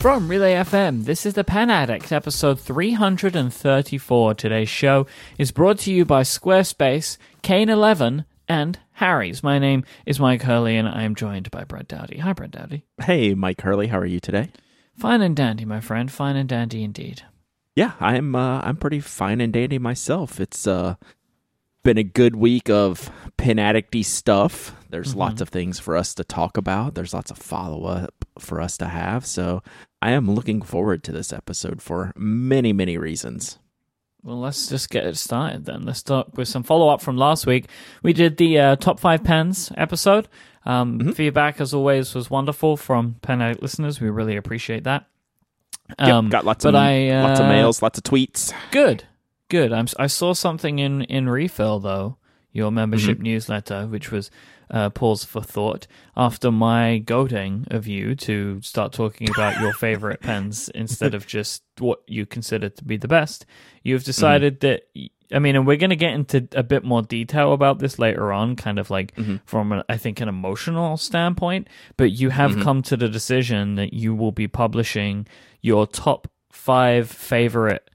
From Relay FM, this is the Pen Addict, episode 334. Today's show is brought to you by Squarespace, Kane 11, and Harry's. My name is Mike Hurley, and I am joined by Brad Dowdy. Hi, Brad Dowdy. Hey, Mike Hurley, how are you today? Fine and dandy, my friend. Fine and dandy indeed. Yeah, I'm. Uh, I'm pretty fine and dandy myself. It's uh, been a good week of pen addicty stuff. There's Mm-hmm. lots of things for us to talk about. There's lots of follow up for us to have. So I am looking forward to this episode for many, many reasons. Well, let's just get it started then. Let's start with some follow up from last week. We did the uh, top five pens episode. Um, Feedback, as always, was wonderful from pen addict listeners. We really appreciate that. Yep, got lots Um, of I, lots of uh, mails, lots of tweets. Good, good. I'm, I saw something in in refill though, your membership newsletter, which was uh, pause for thought. After my goading of you to start talking about your favorite pens instead of just what you consider to be the best, you've decided that. I mean, and we're going to get into a bit more detail about this later on, kind of like from, an, I think, an emotional standpoint. But you have come to the decision that you will be publishing your top five favorite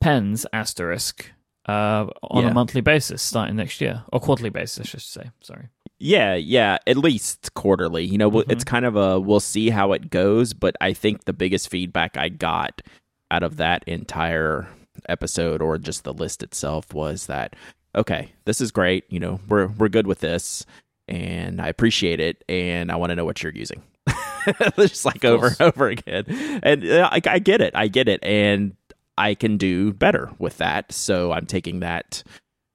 pens asterisk uh, on a monthly basis starting next year or quarterly basis, I should say. Sorry. Yeah, yeah, at least quarterly. You know, Mm-hmm. it's kind of a we'll see how it goes, but I think the biggest feedback I got out of that entire episode or just the list itself was that okay, this is great, you know, we're we're good with this and I appreciate it and I want to know what you're using. just like over and over again. And uh, I, I get it. I get it and I can do better with that. So I'm taking that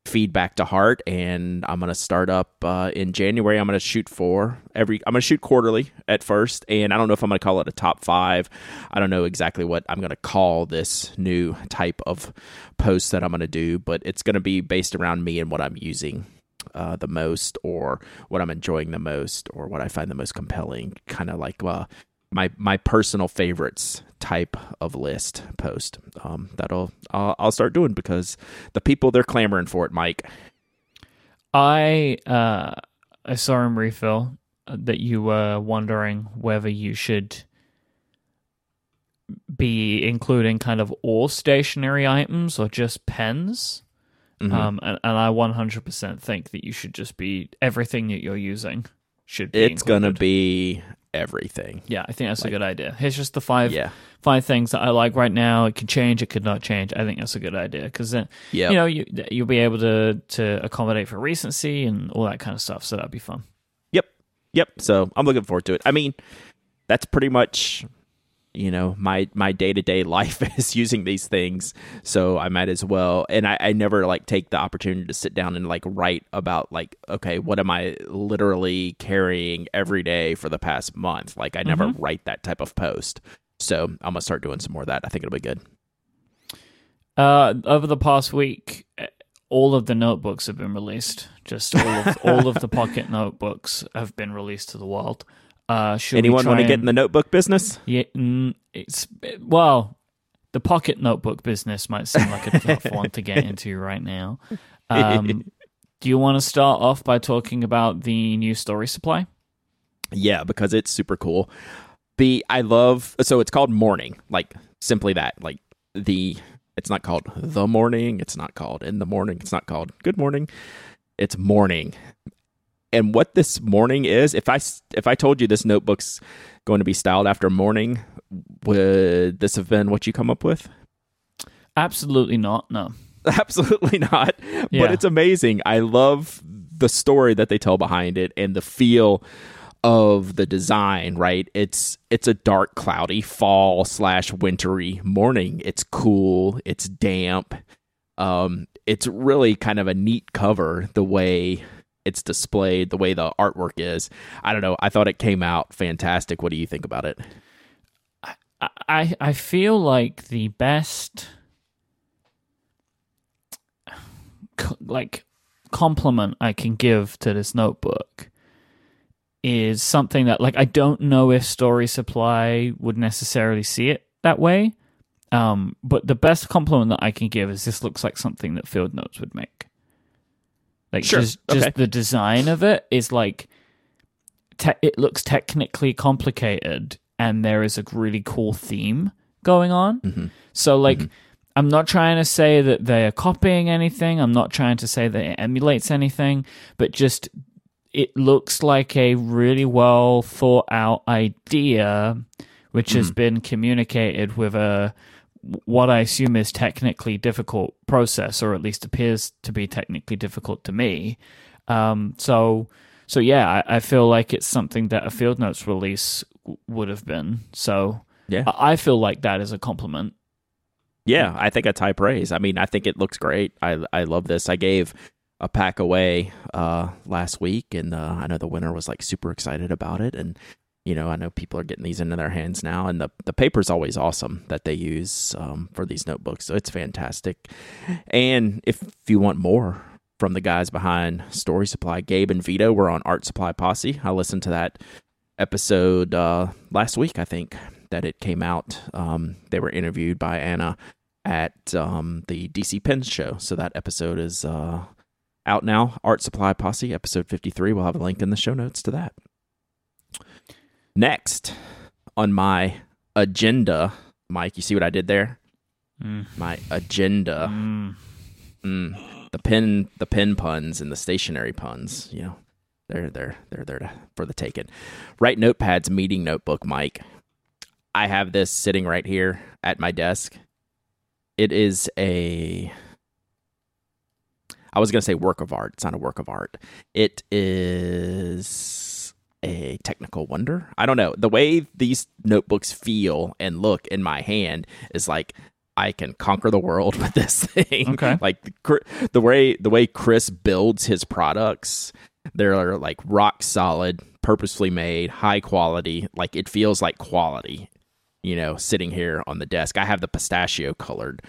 feedback to heart and i'm going to start up uh, in january. I'm going to shoot for every i'm going to shoot quarterly at first and i don't know if i'm going to call it a top five. I don't know exactly what i'm going to call this new type of post that i'm going to do but it's going to be based around me and what i'm using uh, the most or what i'm enjoying the most or what i find the most compelling kind of like uh, my my personal favorites type of list post um, that'll I'll, I'll start doing because the people they're clamoring for it mike I uh, I saw in refill uh, that you were wondering whether you should be including kind of all stationery items or just pens. Mhm. Um, and, and I 100% think that you should just be everything that you're using should be. it's gonna be everything Yeah, I think that's a good idea. Here's just the five yeah five things that I like right now. It could change, it could not change. I think that's a good idea because then yeah you know you you'll be able to to accommodate for recency and all that kind of stuff. So that'd be fun. yep yep so i'm looking forward to it i mean that's pretty much you know my my day-to-day life is using these things. So i might as well and I, I never like take the opportunity to sit down and like write about like okay what am i literally carrying every day for the past month? Like i never write that type of post. So i'm gonna start doing some more of that. I think it'll be good. Uh, over the past week, eh, all of the notebooks have been released. Just all of all of the pocket notebooks have been released to the world. Uh, should anyone want to get in the notebook business Yeah, mm, it's well, the pocket notebook business might seem like a tough one to get into right now. Um, do you want to start off by talking about the new story supply? Yeah, because it's super cool. The I love so it's called morning, like simply that. Like the it's not called the morning, it's not called in the morning, it's not called good morning. It's morning. And what this morning is, if I if I told you this notebook's going to be styled after morning, would this have been what you come up with? Absolutely not. No. Absolutely not. Yeah. But it's amazing. I love the story that they tell behind it and the feel of the design, right? It's it's a dark, cloudy fall slash wintry morning. It's cool, it's damp. Um, it's really kind of a neat cover the way it's displayed, the way the artwork is. I don't know. I thought it came out fantastic. What do you think about it? I I feel like the best like compliment I can give to this notebook is something that like I don't know if Story Supply would necessarily see it that way. Um, but the best compliment that I can give is this looks like something that Field Notes would make. Like Sure. just just Okay. the design of it is like te- it looks technically complicated and there is a really cool theme going on. Mm-hmm. So like I'm not trying to say that they are copying anything. I'm not trying to say that it emulates anything, but just it looks like a really well thought out idea which has been communicated with a what I assume is technically difficult process, or at least appears to be technically difficult to me. Um, so, so yeah, I, I feel like it's something that a field notes release w- would have been. So, Yeah. I, I feel like that is a compliment. Yeah, I think it's high praise. I mean, I think it looks great. I I love this. I gave a pack away uh, last week, and uh, I know the winner was like super excited about it. And you know, I know people are getting these into their hands now, and the the paper's always awesome that they use um, for these notebooks. So it's fantastic. And if you want more from the guys behind Story Supply, Gabe and Vito were on Art Supply Posse. I listened to that episode uh, last week, I think that it came out. Um, they were interviewed by Anna at um, the DC Pens show. So that episode is uh, out now. Art Supply Posse, episode 53. We'll have a link in the show notes to that. Next on my agenda, Mike, you see what I did there? Mm. My agenda. Mm. Mm, the pen, the pen puns and the stationery puns. You know, they're they're they're there to, for the taking. Write notepads, meeting notebook, Mike. I have this sitting right here at my desk. It is a. I was gonna say work of art. It's not a work of art. It is a technical wonder. I don't know. The way these notebooks feel and look in my hand is like I can conquer the world with this thing. Okay. like the, the way the way Chris builds his products, they're like rock solid, purposefully made, high quality. Like it feels like quality. You know, sitting here on the desk, I have the pistachio colored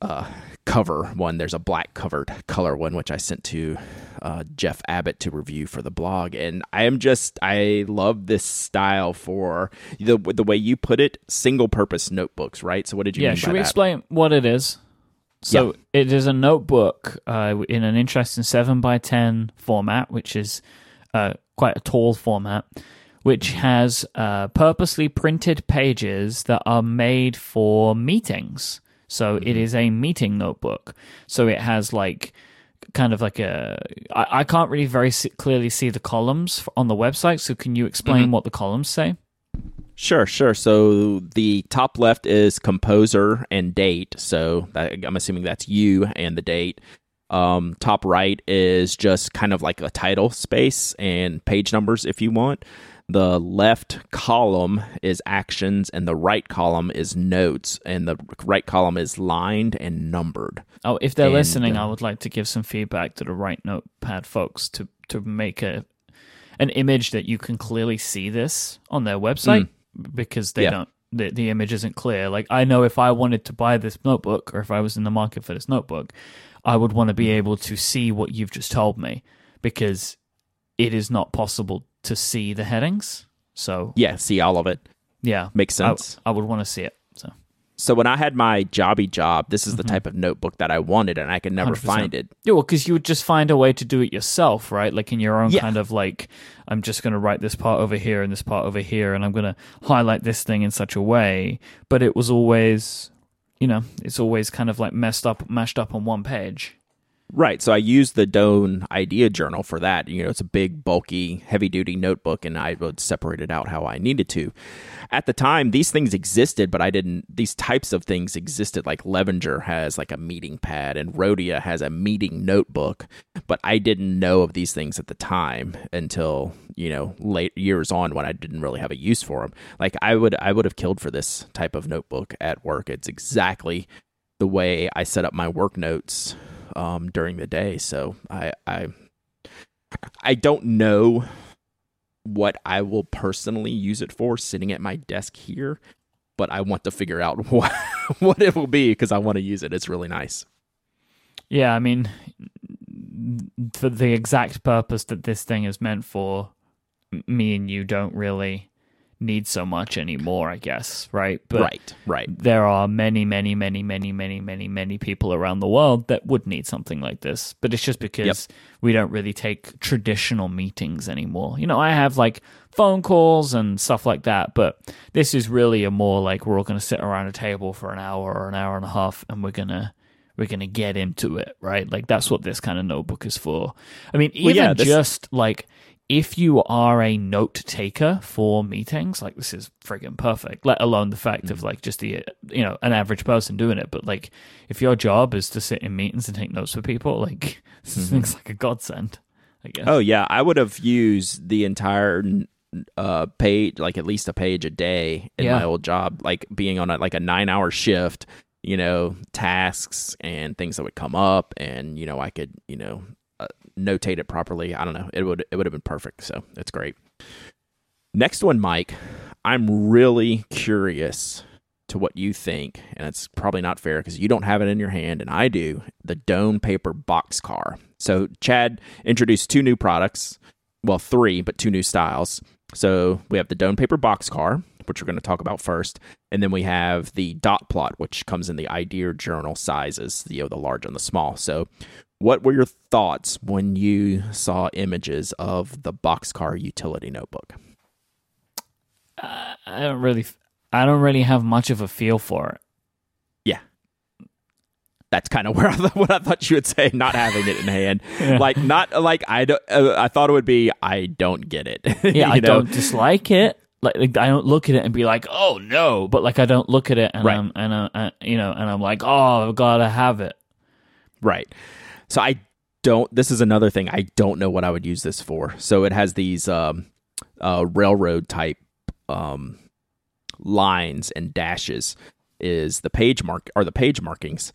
uh, cover one. There's a black covered color one, which I sent to uh, Jeff Abbott to review for the blog. And I am just, I love this style for the the way you put it, single purpose notebooks, right? So what did you Yeah, should we that? explain what it is? So it is a notebook uh, in an interesting seven by ten format, which is uh, quite a tall format, which has uh, purposely printed pages that are made for meetings. So it is a meeting notebook. So it has like kind of like a. I, I can't really very clearly see the columns on the website. So can you explain what the columns say? Sure, sure. So the top left is composer and date. So that, I'm assuming that's you and the date. Um, top right is just kind of like a title space and page numbers if you want. The left column is actions, and the right column is notes, and the right column is lined and numbered. Oh, if they're And, listening, uh, I would like to give some feedback to the Write Notepad folks to to make a an image that you can clearly see this on their website because they Mm. Yeah. don't the, the image isn't clear. Like I know if I wanted to buy this notebook or if I was in the market for this notebook, I would want to be Mm. able to see what you've just told me because it is not possible to see the headings. So Yeah, see all of it. yeah, Makes sense. I would want to see it. So So when I had my jobby job, this is the mm-hmm. type of notebook that I wanted, and I could never 100%. find it. Yeah, well, because you would just find a way to do it yourself, right? Like in your own Yeah. kind of like, I'm just going to write this part over here and this part over here, and I'm going to highlight this thing in such a way. But it was always, you know, it's always kind of like messed up, mashed up on one page. Right. So I used the Doane Idea Journal for that. You know, it's a big, bulky, heavy duty notebook, and I would separate it out how I needed to. At the time, these things existed, but I didn't, these types of things existed. Like Levenger has like a meeting pad, and Rhodia has a meeting notebook, but I didn't know of these things at the time until, you know, late years on when I didn't really have a use for them. Like I would, I would have killed for this type of notebook at work. It's exactly the way I set up my work notes um, during the day. So I, I I don't know what I will personally use it for sitting at my desk here, but I want to figure out what what it will be because I want to use it. It's really nice. Yeah, I mean, for the exact purpose that this thing is meant for, me and you don't really need so much anymore, I guess, right? But right, right. There are many, many, many, many, many, many, many people around the world that would need something like this. But it's just because yep. we don't really take traditional meetings anymore. You know, I have like phone calls and stuff like that, but this is really a more like we're all going to sit around a table for an hour or an hour and a half and we're going to we're going to get into it, right? Like that's what this kind of notebook is for. I mean, even well, yeah, this... just like if you are a note taker for meetings, like this is friggin' perfect. Let alone the fact mm-hmm. of like just the you know an average person doing it, but like if your job is to sit in meetings and take notes for people, like this mm-hmm. thing's like a godsend. I guess. Oh yeah, I would have used the entire uh page, like at least a page a day in yeah. my old job, like being on a, like a nine hour shift. You know, tasks and things that would come up, and you know, I could you know Uh, notate it properly. I don't know. It would it would have been perfect. So it's great. Next one, Mike. I'm really curious to what you think, and it's probably not fair because you don't have it in your hand, and I do. The Doane Paper Box Car. So Chad introduced two new products. Well, three, but two new styles. So we have the Doane Paper Box Car, which we're going to talk about first, and then we have the dot plot, which comes in the Idea Journal sizes, you know, the large and the small. So what were your thoughts when you saw images of the Boxcar utility notebook? Uh, I don't really, I don't really have much of a feel for it. Yeah, that's kind of where I what I thought you would say. Not having it in hand, yeah. like not like I don't. Uh, I thought it would be I don't get it. yeah, I know? don't dislike it. Like, like, I don't look at it and be like, oh no, but like I don't look at it and right. I'm and I, uh, you know and I'm like, oh, I've got to have it. Right. So I don't. This is another thing. I don't know what I would use this for. So it has these um, uh, railroad type um, lines and dashes. Is the page mark or the page markings?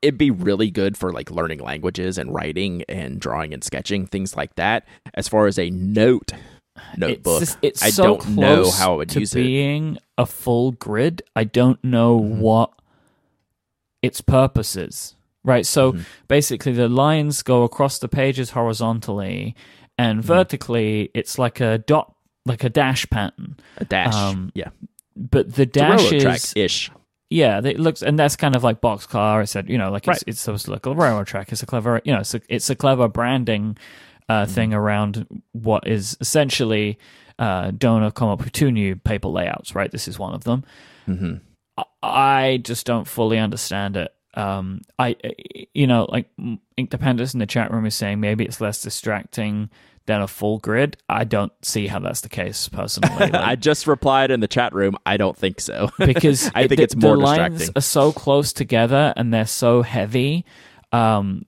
It'd be really good for like learning languages and writing and drawing and sketching things like that. As far as a note notebook, it's, just, it's I so don't know how I would use being it. Being a full grid, I don't know mm-hmm. what its purpose is. Right. So mm-hmm. basically, the lines go across the pages horizontally, and mm-hmm. vertically, it's like a dot, like a dash pattern. A dash. Um, yeah. But the dash is ish. Yeah, it looks, and that's kind of like boxcar. I said, you know, like right. it's, it's supposed to look like a railroad track. It's a clever, you know, it's a, it's a clever branding uh, mm-hmm. thing around what is essentially uh, Doane come up with two new paper layouts. Right, this is one of them. Mm-hmm. I, I just don't fully understand it um, I, you know, like Inkdependence in the chat room is saying maybe it's less distracting than a full grid. I don't see how that's the case personally. Like, I just replied in the chat room. I don't think so because I think it's more the distracting. lines are so close together and they're so heavy. Um,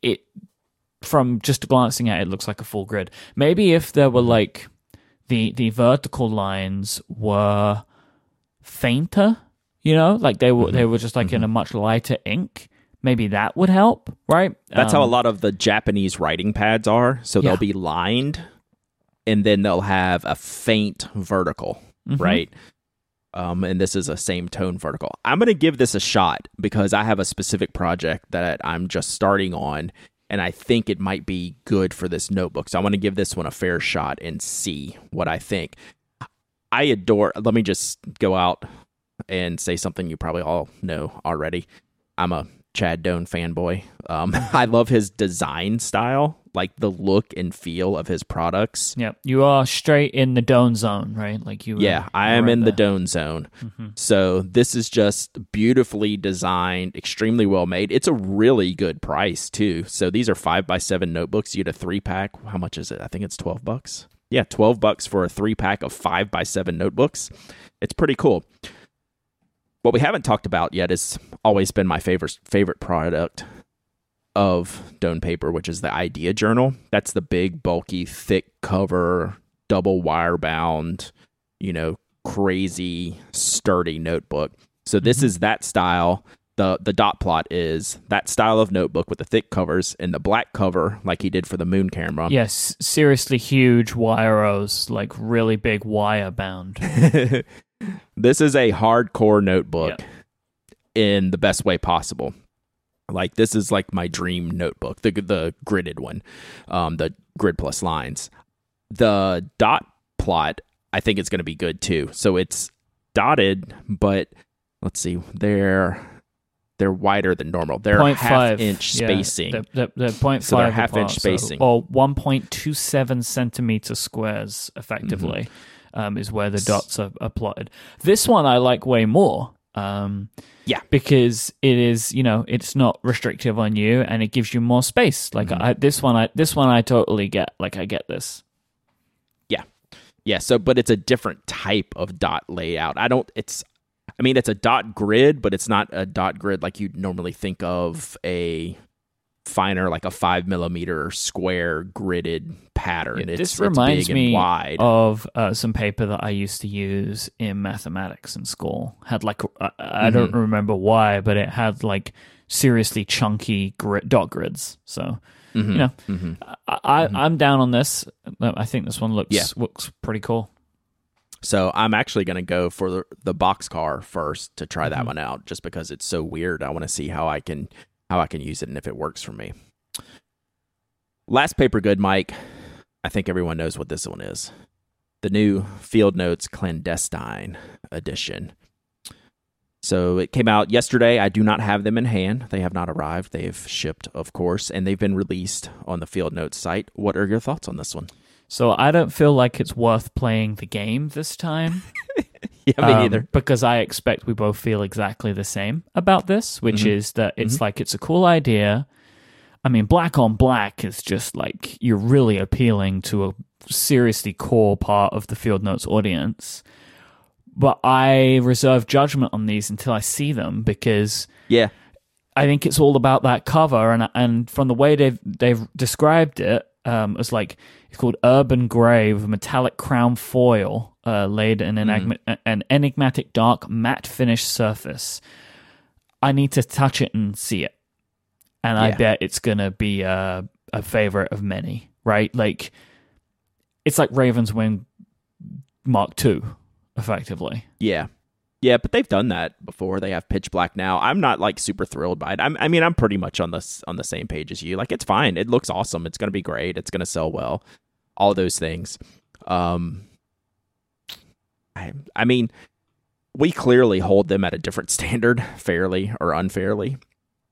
it from just glancing at it, it looks like a full grid. Maybe if there were like the the vertical lines were fainter you know, like they were mm-hmm. they were just like mm-hmm. in a much lighter ink. Maybe that would help, right? That's um, how a um, lot of the Japanese writing pads are. So yeah. they'll be lined, and then they'll have a faint vertical, mm-hmm. right? Um, and this is a same tone vertical. I'm going to give this a shot because I have a specific project that I'm just starting on, and I think it might be good for this notebook. So I want to give this one a fair shot and see what I think. I adore. Let me just go out and say something you probably all know already. I'm a Chad Doane fanboy. Um, I love his design style, like the look and feel of his products. Yep, you are straight in the Doane zone, right? Like you. Yeah, I am in the, the Doane zone. Mm-hmm. So this is just beautifully designed, extremely well made. It's a really good price too. So these are five by seven notebooks. You get a three pack. How much is it? I think it's twelve bucks. Yeah, twelve bucks for a three pack of five by seven notebooks. It's pretty cool. What we haven't talked about yet has always been my favorite favorite product of Doane Paper, which is the Idea Journal. That's the big, bulky, thick cover, double wire bound, you know, crazy, sturdy notebook. So this mm-hmm. is that style. The the dot plot is that style of notebook with the thick covers and the black cover like he did for the moon camera. Yes, seriously huge wiros, like really big wire bound. this is a hardcore notebook in the best way possible. Like this is like my dream notebook, the the gridded one, um, the grid plus lines. The dot plot I think it's going to be good too. So it's dotted, but let's see, they're they're wider than normal. They're 0.5, half inch yeah, spacing. They're, they're, they're 0.5 So they're half apart, inch so- spacing. or 1.27 centimeter squares, effectively, um, is where the dots are, are plotted. This one I like way more. Um, Yeah. because it is, you know, it's not restrictive on you, and it gives you more space. Like Mm-hmm. I, this one, I this one I totally get. Like I get this. Yeah. Yeah. So, but it's a different type of dot layout. I don't, it's, I mean, it's a dot grid, but it's not a dot grid like you'd normally think of a finer, like a five millimeter square gridded pattern. Yeah, it's, this it's reminds big me and wide. of uh, some paper that I used to use in mathematics in school. Had like I, I don't Mm-hmm. remember why, but it had like seriously chunky grid, dot grids. So Mhm. you know, Mhm. I, I I'm down on this. I think this one looks Yeah. looks pretty cool. So I'm actually going to go for the, the box car first to try Mm-hmm. that one out, just because it's so weird. I want to see how I can how I can use it and if it works for me. Last paper good, Mike. I think everyone knows what this one is. The new Field Notes Clandestine edition. So it came out yesterday. I do not have them in hand. They have not arrived. They've shipped, of course, and they've been released on the Field Notes site. What are your thoughts on this one? So I don't feel like it's worth playing the game this time. Yeah, me um, neither. Because I expect we both feel exactly the same about this, which Mm-hmm. is that it's like it's a cool idea. I mean, black on black is just like you're really appealing to a seriously core part of the Field Notes audience. But I reserve judgment on these until I see them because Yeah. I think it's all about that cover, and and from the way they've they've described it, um, it's like it's called urban grey with metallic crown foil uh, laid an, enigma- an enigmatic dark matte finish surface. I need to touch it and see it, and I bet it's gonna be a, a favorite of many. Right, like it's like Raven's Wing Mark II, effectively. Yeah. Yeah, but they've done that before. They have pitch black now. I'm not like super thrilled by it. I'm, I mean, I'm pretty much on this on the same page as you. Like, it's fine. It looks awesome. It's going to be great. It's going to sell well. All those things. Um, I, I mean, we clearly hold them at a different standard, fairly or unfairly.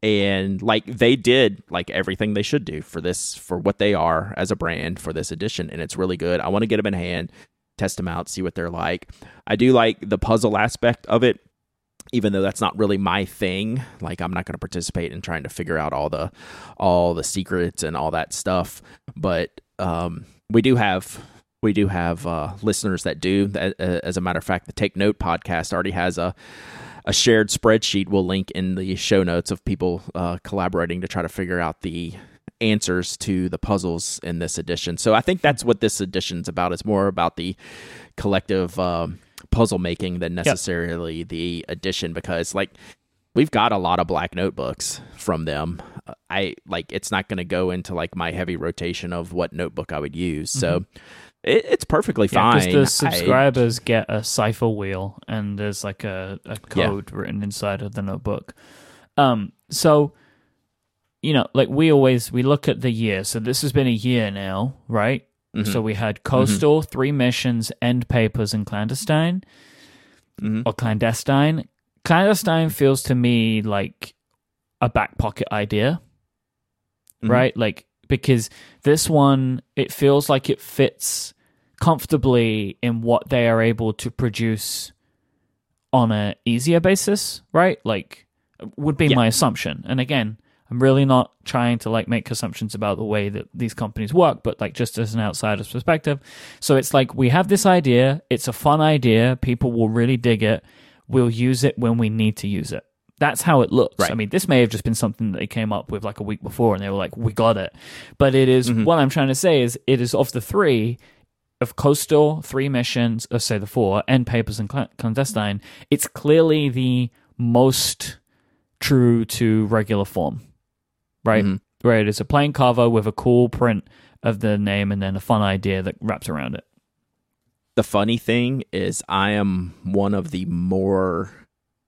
And like they did like everything they should do for this for what they are as a brand for this edition and it's really good. I want to get them in hand, test them out, see what they're like. I do like the puzzle aspect of it even though that's not really my thing like i'm not going to participate in trying to figure out all the all the secrets and all that stuff but um we do have we do have uh listeners that do as a matter of fact the take note podcast already has a a shared spreadsheet we'll link in the show notes of people uh, collaborating to try to figure out the answers to the puzzles in this edition. So I think that's what this edition's about. It's more about the collective um, puzzle making than necessarily the edition because like we've got a lot of black notebooks from them. I like it's not going to go into like my heavy rotation of what notebook I would use. So it, it's perfectly fine. because the I- subscribers get a cipher wheel and there's like a, a code written inside of the notebook. Um, so you know, like we always we look at the year. So this has been a year now, right? Mm-hmm. So we had coastal, three missions, end papers, and clandestine Mhm. or clandestine. Clandestine feels to me like a back pocket idea, Mhm. right? Like because this one it feels like it fits comfortably in what they are able to produce on a easier basis, right? Like would be Yeah. my assumption. And again, I'm really not trying to like make assumptions about the way that these companies work, but like just as an outsider's perspective. So it's like we have this idea, it's a fun idea, people will really dig it. We'll use it when we need to use it. That's how it looks. Right. I mean, this may have just been something that they came up with like a week before and they were like, we got it. But it is- Mm-hmm. what I'm trying to say is it is of the three, of Coastal, three missions, or say the four, End Papers and Clandestine, it's clearly the most true to regular form, right? Mhm. Where it is a plain cover with a cool print of the name and then a fun idea that wraps around it. the funny thing is I am one of the more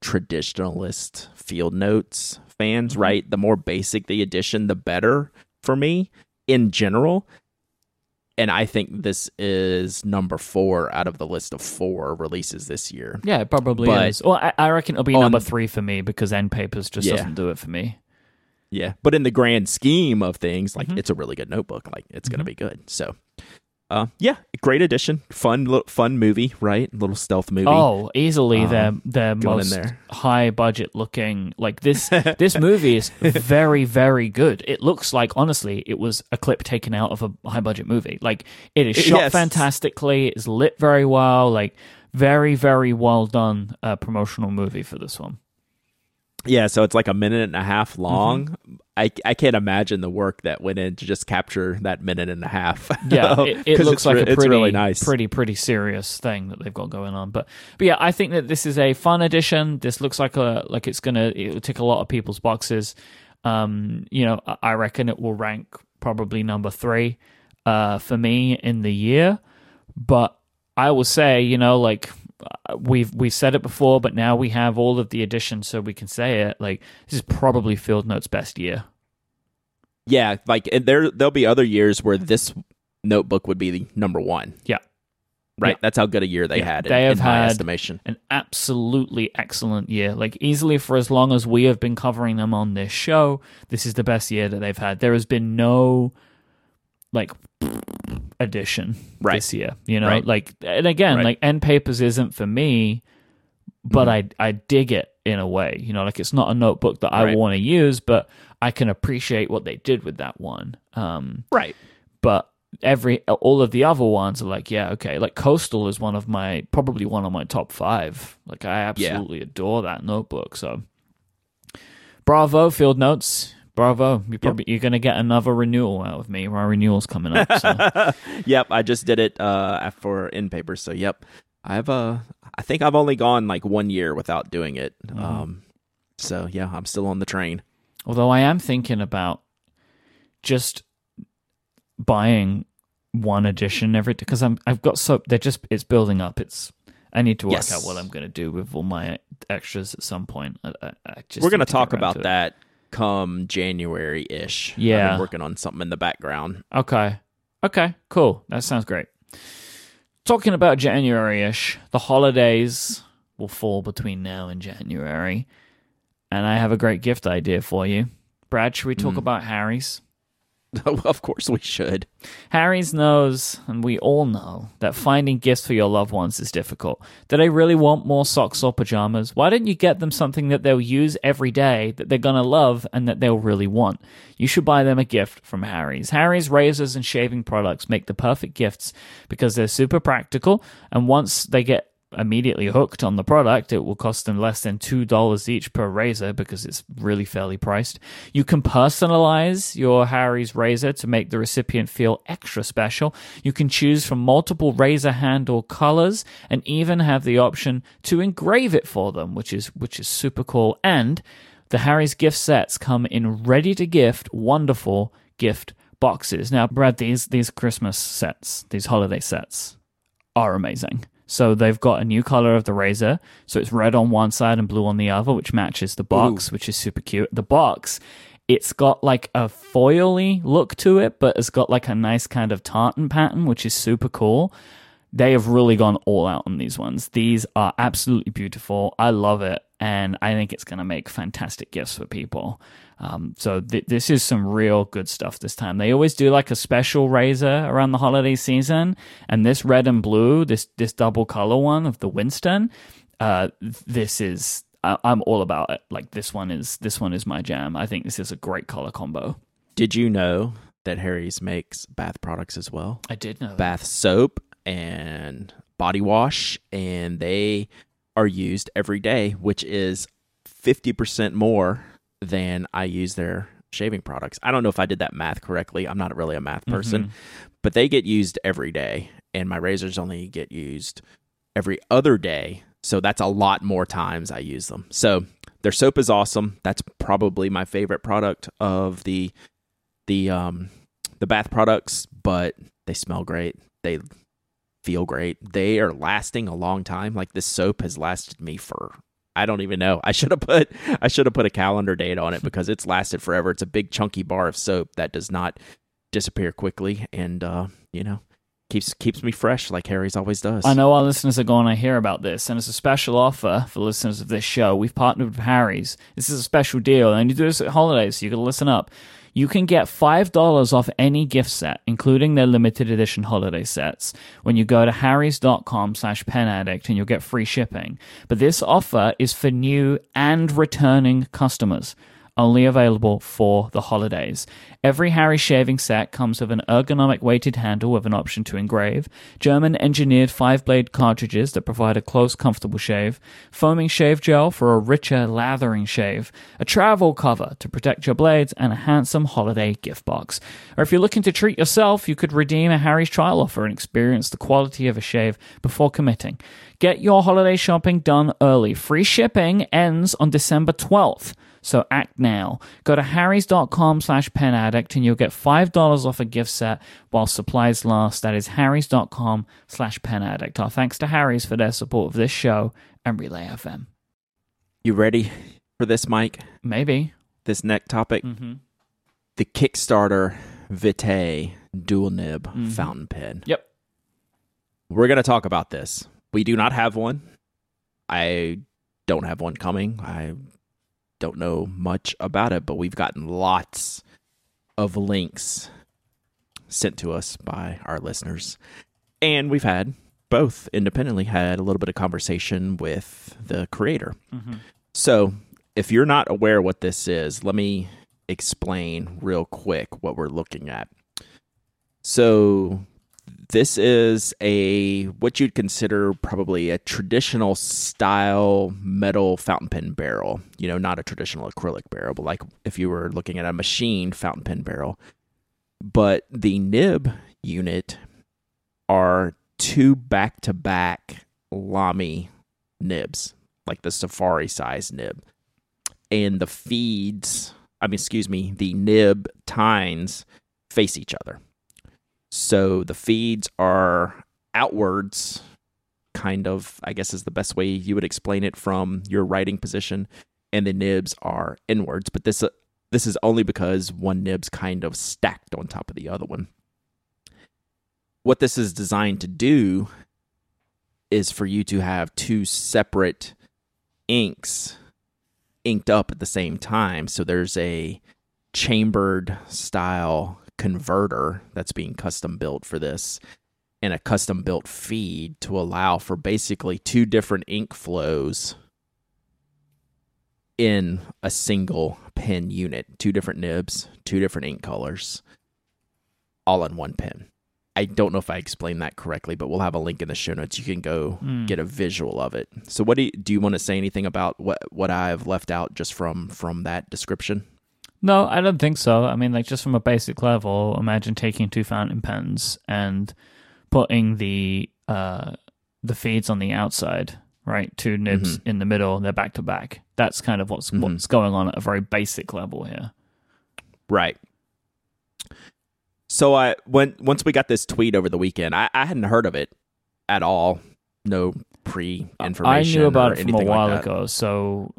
traditionalist field notes fans, right? The more basic the edition, the better for me in general. and I think this is number four out of the list of four releases this year. Yeah, it probably But- is. Well, I, I reckon it'll be On- number three for me because End Papers just Yeah. doesn't do it for me. Yeah, but in the grand scheme of things, like Mhm. it's a really good notebook. Like it's gonna Mhm. be good. So, uh, yeah, great addition. Fun, fun movie, right? Little stealth movie. Oh, easily Um, going in most high budget looking. Like this this movie is very very good. It looks like honestly it was a clip taken out of a high budget movie. Like it is shot Yes. fantastically. It's lit very well. Like very very well done uh, promotional movie for this one. Yeah, so it's like a minute and a half long. Mm-hmm. I I can't imagine the work that went in to just capture that minute and a half. Yeah, it, it looks like re- a pretty, really nice. pretty, pretty serious thing that they've got going on. But, but yeah, I think that this is a fun addition. This looks like a like it's gonna it'll tick a lot of people's boxes. Um, you know, I- reckon it will rank probably number three, uh, for me in the year. But I will say, you know, like Uh, we've we've said it before, but now we have all of the additions, so we can say it. Like this is probably Field Note's best year. yeah, like and there there'll be other years where this notebook would be the number one. Yeah. Right. Yeah. That's how good a year they Yeah, had. they in, have in my had- estimation. an absolutely excellent year. Like easily for as long as we have been covering them on this show, this is the best year that they've had. There has been no like addition Right. this year. You know, Right. like and again, Right. like end papers isn't for me, but Mhm. I I dig it in a way. You know, like it's not a notebook that I want to use, but I can appreciate what they did with that one. Um Right. but every all of the other ones are like yeah okay like coastal is one of my probably one of my top five like i absolutely adore that notebook so bravo field notes bravo you probably you're gonna get another renewal out of me my renewal's coming up so yep, I just did it uh for End Papers. So yep, I've uh I think I've only gone like one year without doing it. Mm-hmm. Um, so yeah, I'm still on the train. although i am thinking about just buying one edition every because i'm i've got so they're just it's building up it's I need to work Yes. out what I'm going to do with all my extras at some point. I, I, We're gonna need to talk about that come January ish. Yeah. working on something in the background. Okay. Okay, cool. That sounds great. Talking about January ish, the holidays will fall between now and January. And I have a great gift idea for you. Brad, should we talk Hmm. about Harry's? of course, we should. Harry's knows, and we all know, that finding gifts for your loved ones is difficult. Do they really want more socks or pajamas? Why don't you get them something that they'll use every day, that they're to love, and that they'll really want? You should buy them a gift from Harry's. Harry's razors and shaving products make the perfect gifts because they're super practical, and once they get immediately hooked on the product, it will cost them less than $2 each per razor because it's really fairly priced. You can personalize your Harry's razor to make the recipient feel extra special. You can choose from multiple razor handle colors and even have the option to engrave it for them, which is which is super cool. And the Harry's gift sets come in ready to gift wonderful gift boxes. Now, Brad, these these Christmas sets, these holiday sets are amazing. So they've got a new color of the razor. So it's red on one side and blue on the other, which matches the box, which is super cute. The box, it's got like a foily look to it, but it's got like a nice kind of tartan pattern, which is super cool. They have really gone all out on these ones. These are absolutely beautiful. I love it. And I think it's going to make fantastic gifts for people. Um, so th- this is some real good stuff this time. They always do like a special razor around the holiday season, and this red and blue, this this double color one of the Winston, uh, this is I- I'm all about it. Like this one is this one is my jam. I think this is a great color combo. Did you know that Harry's makes bath products as well? I did know that. Bath soap and body wash, and they are used every day, which is 50% more than I use their shaving products. I don't know if I did that math correctly. I'm not really a math person, but they get used every day, and my razors only get used every other day. So that's a lot more times I use them. So their soap is awesome. That's probably my favorite product of the the um the bath products, but they smell great. They feel great. They are lasting a long time. Like this soap has lasted me for I don't even know. I should have put I should have put a calendar date on it because it's lasted forever. It's a big chunky bar of soap that does not disappear quickly, and uh, you know, keeps keeps me fresh like Harry's always does. I know our listeners are going to hear about this, and it's a special offer for listeners of this show. We've partnered with Harry's. This is a special deal, and you do this at holidays, so you to listen up. You can get $5 off any gift set, including their limited edition holiday sets, when you go to harrys.com slash penaddict and you'll get free shipping. But this offer is for new and returning customers only available for the holidays. Every Harry shaving set comes with an ergonomic weighted handle with an option to engrave, German engineered five blade cartridges that provide a close, comfortable shave, foaming shave gel for a richer, lathering shave, a travel cover to protect your blades, and a handsome holiday gift box. Or if you're looking to treat yourself, you could redeem a Harry's trial offer and experience the quality of a shave before committing. Get your holiday shopping done early. Free shipping ends on December 12th. So act now. Go to harrys.com slash penaddict and you'll get $5 off a gift set while supplies last. That is harrys.com slash penaddict. Our thanks to Harry's for their support of this show and Relay FM. You ready for this, Mike? Maybe. This next topic? Mm-hmm. The Kickstarter Vittae dual nib Mm-hmm. fountain pen. Yep. We're going to talk about this. We do not have one. I don't have one coming. I don't know much about it, but we've gotten lots of links sent to us by our listeners. And we've had both independently had a little bit of conversation with the creator. Mm-hmm. So, if you're not aware what this is, let me explain real quick what we're looking at. So, this is a what you'd consider probably a traditional style metal fountain pen barrel. You know, not a traditional acrylic barrel, but like if you were looking at a machined fountain pen barrel. But the nib unit are two back to back Lamy nibs, like the safari size nib. And the feeds, I mean, excuse me, the nib tines face each other. So the feeds are outwards, kind of, I guess is the best way you would explain it from your writing position, and the nibs are inwards. But this uh, this is only because one nib's kind of stacked on top of the other one. What this is designed to do is for you to have two separate inks inked up at the same time. So there's a chambered style converter that's being custom built for this and a custom built feed to allow for basically two different ink flows in a single pen unit. Two different nibs two different ink colors all in one pen. I don't know if i explained that correctly but we'll have a link in the show notes. You can go hmm. get a visual of it. So what do you, do you want to say anything about what what i've left out just from from that description No, I don't think so. I mean, like just from a basic level, imagine taking two fountain pens and putting the uh, the feeds on the outside, right? Two nibs mm-hmm. in the middle, they're back to back. That's kind of what's mm-hmm. what's going on at a very basic level here. Right. So I when once we got this tweet over the weekend, I, I hadn't heard of it at all. No pre I knew about it from a anything like while ago. So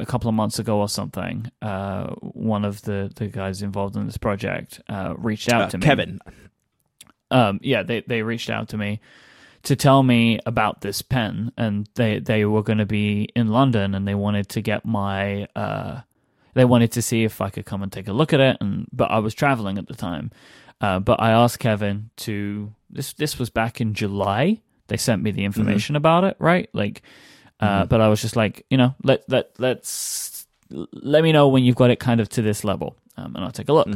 a couple of months ago or something, uh, one of the, the guys involved in this project uh, reached out Uh, to me. Kevin. um, yeah, they they reached out to me to tell me about this pen, and they they were going to be in London, and they wanted to get my uh, they wanted to see if I could come and take a look at it, and but I was traveling at the time, uh, but I asked Kevin to this this was back in July. They sent me the information about it, right? Like, uh, but I was just like, you know, let let let's let me know when you've got it kind of to this level, um, and I'll take a look.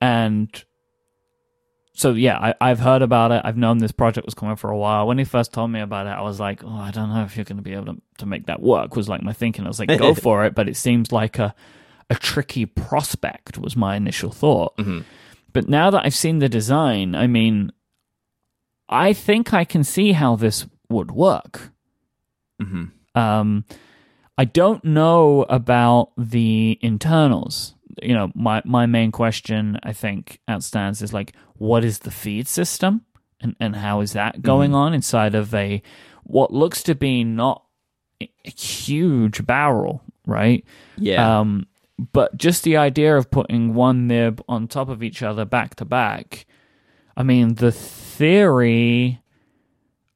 And so yeah, I, I've heard about it. I've known this project was coming for a while. When he first told me about it, I was like, oh, I don't know if you're going to be able to, to make that work. Was like my thinking. I was like, go for it, but it seems like a a tricky prospect. Was my initial thought. But now that I've seen the design, I mean, I think I can see how this would work. Um, I don't know about the internals. You know, my my main question I think outstands is like, what is the feed system, and and how is that going on inside of a what looks to be not a huge barrel, right? Yeah. Um, but just the idea of putting one nib on top of each other back to back, I mean, the theory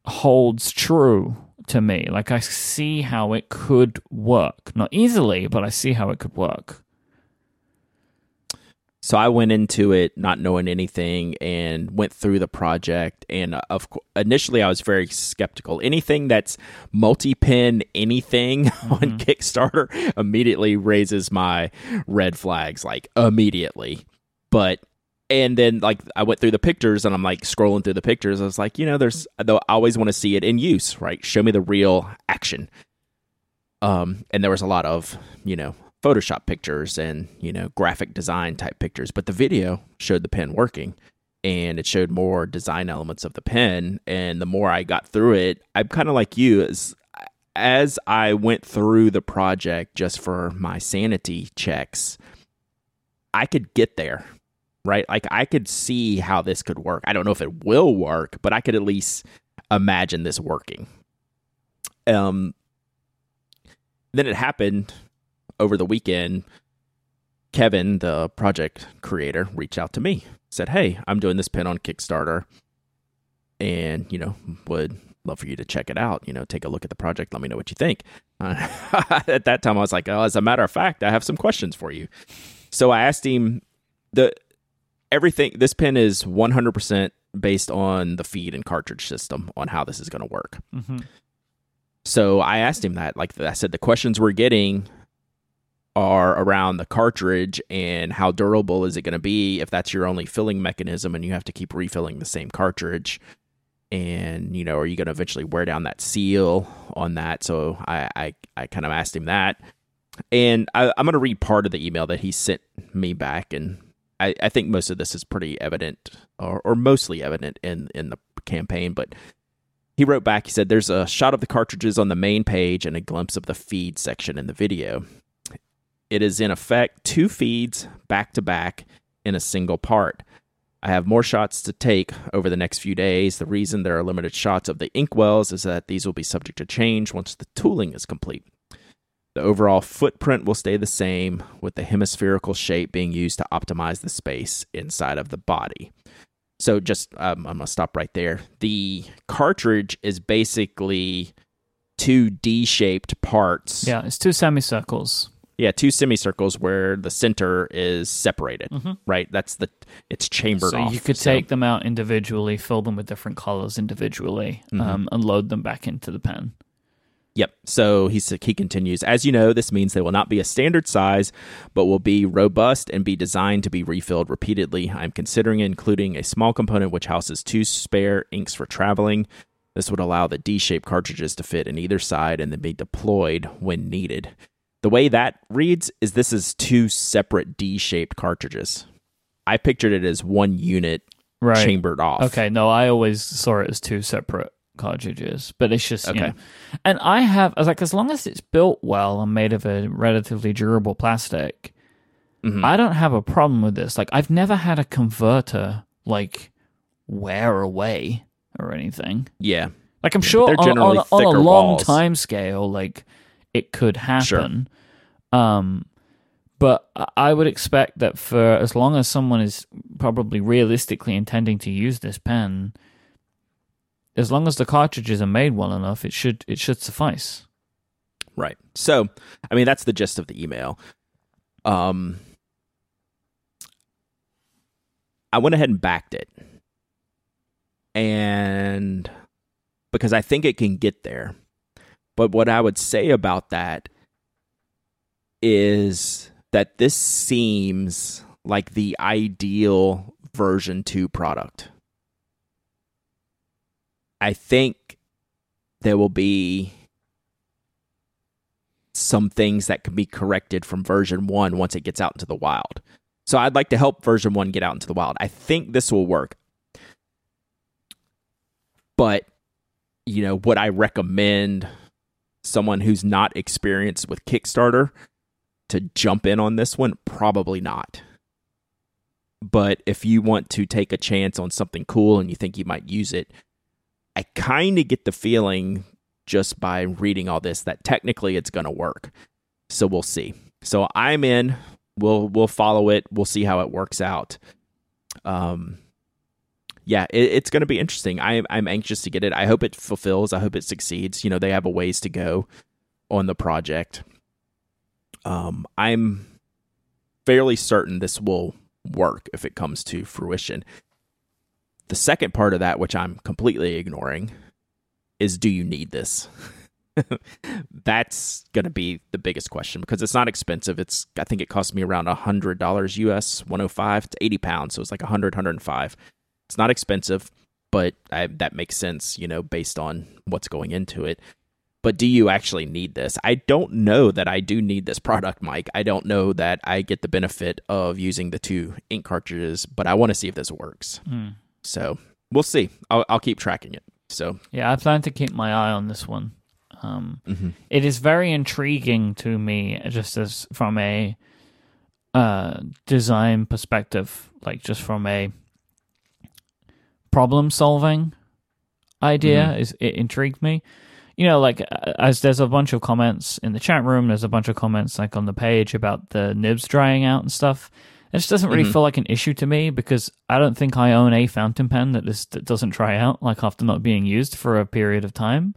holds true to me. Like, I see how it could work. Not easily, but I see how it could work. So I went into it not knowing anything and went through the project. And uh, of initially, I was very skeptical. Anything that's multi-pin anything mm-hmm. on Kickstarter immediately raises my red flags, like immediately. But and then like I went through the pictures and I'm like scrolling through the pictures. I was like, you know, there's though I always want to see it in use, right? Show me the real action. Um, and there was a lot of you know Photoshop pictures and, you know, graphic design type pictures, but the video showed the pen working and it showed more design elements of the pen. And the more I got through it, I'm kind of like you as as I went through the project just for my sanity checks, I could get there, right? Like I could see how this could work. I don't know if it will work, but I could at least imagine this working. Um, then it happened over the weekend, Kevin, the project creator, reached out to me, said, Hey, I'm doing this pen on Kickstarter and, you know, would love for you to check it out. You know, take a look at the project. Let me know what you think. Uh, at that time, I was like, oh, as a matter of fact, I have some questions for you. So I asked him the everything. This pen is 100% based on the feed and cartridge system on how this is going to work. Mm-hmm. So I asked him that. Like I said, the questions we're getting are around the cartridge and how durable is it going to be if that's your only filling mechanism and you have to keep refilling the same cartridge and you know are you going to eventually wear down that seal on that so i i, I kind of asked him that and I, am going to read part of the email that he sent me back and i, I think most of this is pretty evident or, or mostly evident in in the campaign but he wrote back he said there's a shot of the cartridges on the main page and a glimpse of the feed section in the video it is in effect two feeds back to back in a single part. I have more shots to take over the next few days. The reason there are limited shots of the inkwells is that these will be subject to change once the tooling is complete. The overall footprint will stay the same, with the hemispherical shape being used to optimize the space inside of the body. So, just um, I'm going to stop right there. The cartridge is basically two D shaped parts. Yeah, it's two semicircles. Yeah, two semicircles where the center is separated. Mm-hmm. Right, that's the it's chambered. So off, you could so. take them out individually, fill them with different colors individually, mm-hmm. um, and load them back into the pen. Yep. So he he continues. As you know, this means they will not be a standard size, but will be robust and be designed to be refilled repeatedly. I'm considering including a small component which houses two spare inks for traveling. This would allow the D-shaped cartridges to fit in either side and then be deployed when needed. The way that reads is this is two separate D-shaped cartridges. I pictured it as one unit right. chambered off. Okay, no, I always saw it as two separate cartridges, but it's just okay. You know, and I have I was like, as long as it's built well and made of a relatively durable plastic, mm-hmm. I don't have a problem with this. Like, I've never had a converter like wear away or anything. Yeah, like I'm yeah, sure on, on, on, a long walls. time scale, like it could happen. Sure. Um, but I would expect that for as long as someone is probably realistically intending to use this pen, as long as the cartridges are made well enough, it should it should suffice. Right. So, I mean, that's the gist of the email. Um, I went ahead and backed it, and because I think it can get there. But what I would say about that is that this seems like the ideal version 2 product. I think there will be some things that can be corrected from version 1 once it gets out into the wild. So I'd like to help version 1 get out into the wild. I think this will work. But you know, what I recommend someone who's not experienced with Kickstarter to jump in on this one? Probably not. But if you want to take a chance on something cool and you think you might use it, I kind of get the feeling just by reading all this that technically it's going to work. So we'll see. So I'm in. We'll we'll follow it. We'll see how it works out. Um, yeah, it, it's going to be interesting. I'm I'm anxious to get it. I hope it fulfills. I hope it succeeds. You know, they have a ways to go on the project. Um, I'm fairly certain this will work if it comes to fruition. The second part of that, which I'm completely ignoring, is do you need this? That's going to be the biggest question because it's not expensive. It's I think it cost me around hundred dollars US, one hundred oh five to eighty pounds, so it's like 100, 105. It's not expensive, but I, that makes sense, you know, based on what's going into it. But do you actually need this? I don't know that I do need this product, Mike. I don't know that I get the benefit of using the two ink cartridges, but I want to see if this works. Mm. So we'll see. I'll, I'll keep tracking it. So yeah, I plan to keep my eye on this one. Um, mm-hmm. it is very intriguing to me, just as from a uh, design perspective, like just from a problem solving idea, mm-hmm. is it intrigued me. You know, like uh, as there's a bunch of comments in the chat room, there's a bunch of comments like on the page about the nibs drying out and stuff. It just doesn't really mm-hmm. feel like an issue to me because I don't think I own a fountain pen that, is, that doesn't try out like after not being used for a period of time.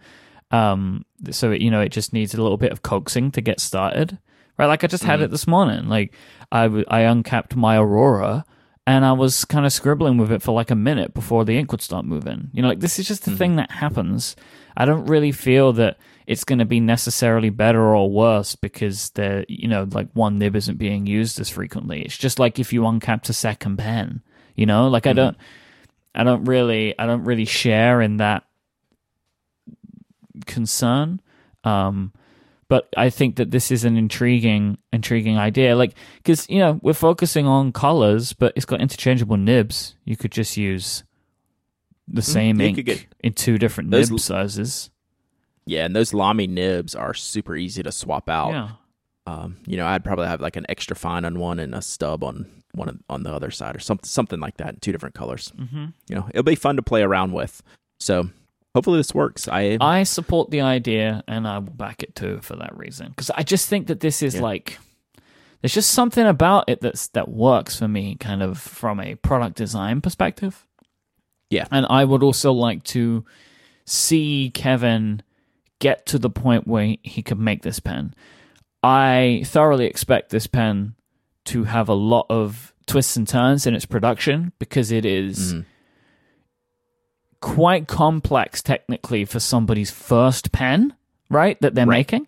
Um, so it, you know, it just needs a little bit of coaxing to get started, right? Like I just had mm. it this morning. Like I, w- I uncapped my Aurora and I was kind of scribbling with it for like a minute before the ink would start moving. You know, like this is just a mm. thing that happens. I don't really feel that it's going to be necessarily better or worse because the you know like one nib isn't being used as frequently. It's just like if you uncapped a second pen, you know, like mm. I don't, I don't really, I don't really share in that concern. Um, but I think that this is an intriguing, intriguing idea. Like, because you know we're focusing on colors, but it's got interchangeable nibs. You could just use the mm-hmm. same ink get, in two different nib l- sizes. Yeah, and those Lamy nibs are super easy to swap out. Yeah. Um, you know, I'd probably have like an extra fine on one and a stub on one on the other side, or something, something like that, in two different colors. Mm-hmm. You know, it'll be fun to play around with. So hopefully this works. I I support the idea and I will back it too for that reason because I just think that this is yeah. like there's just something about it that's that works for me, kind of from a product design perspective. Yeah, and I would also like to see Kevin get to the point where he could make this pen. I thoroughly expect this pen to have a lot of twists and turns in its production because it is. Mm quite complex technically for somebody's first pen, right? That they're right. making.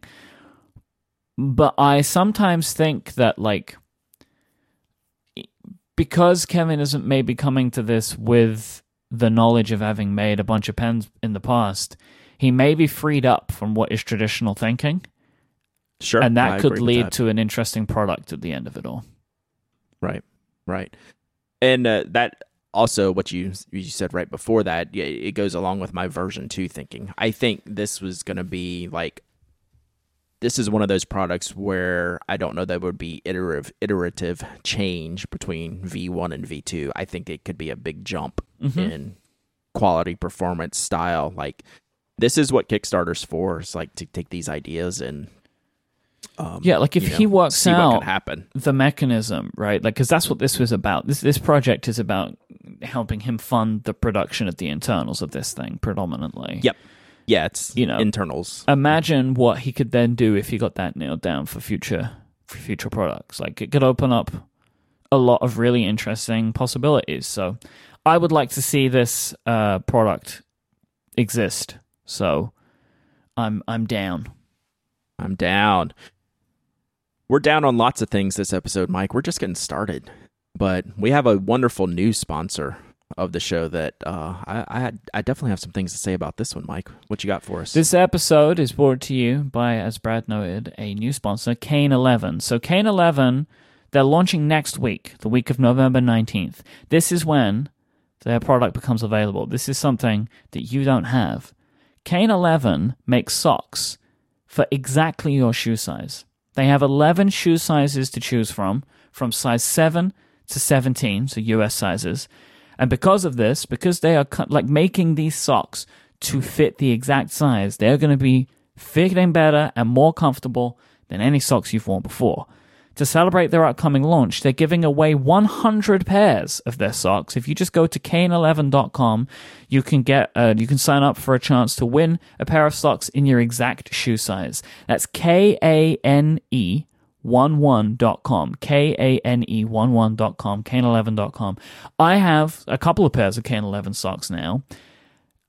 But I sometimes think that, like, because Kevin isn't maybe coming to this with the knowledge of having made a bunch of pens in the past, he may be freed up from what is traditional thinking. Sure. And that I could lead that. to an interesting product at the end of it all. Right. Right. And uh, that also what you you said right before that it goes along with my version 2 thinking i think this was going to be like this is one of those products where i don't know that would be iterative iterative change between v1 and v2 i think it could be a big jump mm-hmm. in quality performance style like this is what kickstarter's for it's like to take these ideas and um, yeah, like if he know, works out happen. the mechanism, right? Like because that's what this was about. This this project is about helping him fund the production of the internals of this thing predominantly. Yep. Yeah, it's you know internals. Imagine what he could then do if he got that nailed down for future for future products. Like it could open up a lot of really interesting possibilities. So I would like to see this uh, product exist. So I'm I'm down. I'm down. We're down on lots of things this episode, Mike. We're just getting started. But we have a wonderful new sponsor of the show that uh, I, I, I definitely have some things to say about this one, Mike. What you got for us? This episode is brought to you by, as Brad noted, a new sponsor, Kane Eleven. So Kane Eleven, they're launching next week, the week of November nineteenth. This is when their product becomes available. This is something that you don't have. Kane Eleven makes socks for exactly your shoe size. They have 11 shoe sizes to choose from, from size 7 to 17, so US sizes. And because of this, because they are like making these socks to fit the exact size, they're going to be fitting better and more comfortable than any socks you've worn before. To celebrate their upcoming launch, they're giving away 100 pairs of their socks. If you just go to kane11.com, you can get uh, you can sign up for a chance to win a pair of socks in your exact shoe size. That's K A N E 11.com, K A N E 11.com, kane11.com. I have a couple of pairs of Kane 11 socks now.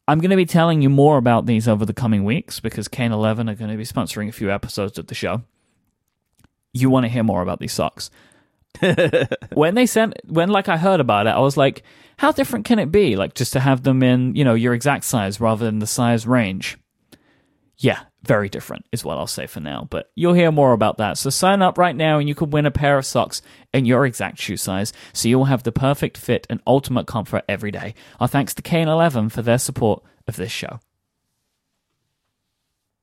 I'm going to be telling you more about these over the coming weeks because Kane 11 are going to be sponsoring a few episodes of the show. You want to hear more about these socks. when they sent, when like I heard about it, I was like, how different can it be? Like just to have them in, you know, your exact size rather than the size range. Yeah, very different is what I'll say for now, but you'll hear more about that. So sign up right now and you could win a pair of socks in your exact shoe size so you'll have the perfect fit and ultimate comfort every day. Our thanks to Kane 11 for their support of this show.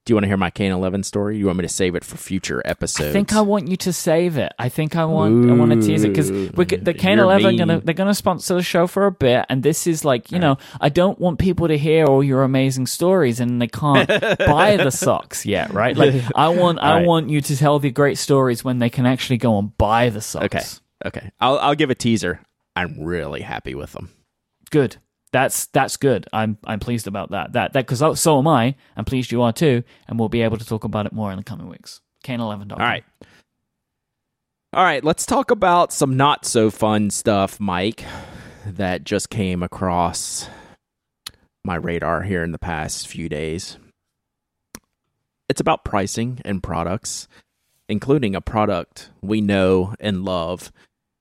Do you want to hear my Kane Eleven story? You want me to save it for future episodes? I think I want you to save it. I think I want Ooh, I want to tease it because the Kane Eleven gonna they're gonna sponsor the show for a bit, and this is like you all know right. I don't want people to hear all your amazing stories and they can't buy the socks yet, right? Like I want I right. want you to tell the great stories when they can actually go and buy the socks. Okay, okay. I'll I'll give a teaser. I'm really happy with them. Good that's that's good. I'm I'm pleased about that. That that because so am I. I'm pleased you are too, and we'll be able to talk about it more in the coming weeks. Kane11. All right. All right, let's talk about some not so fun stuff, Mike, that just came across my radar here in the past few days. It's about pricing and products, including a product we know and love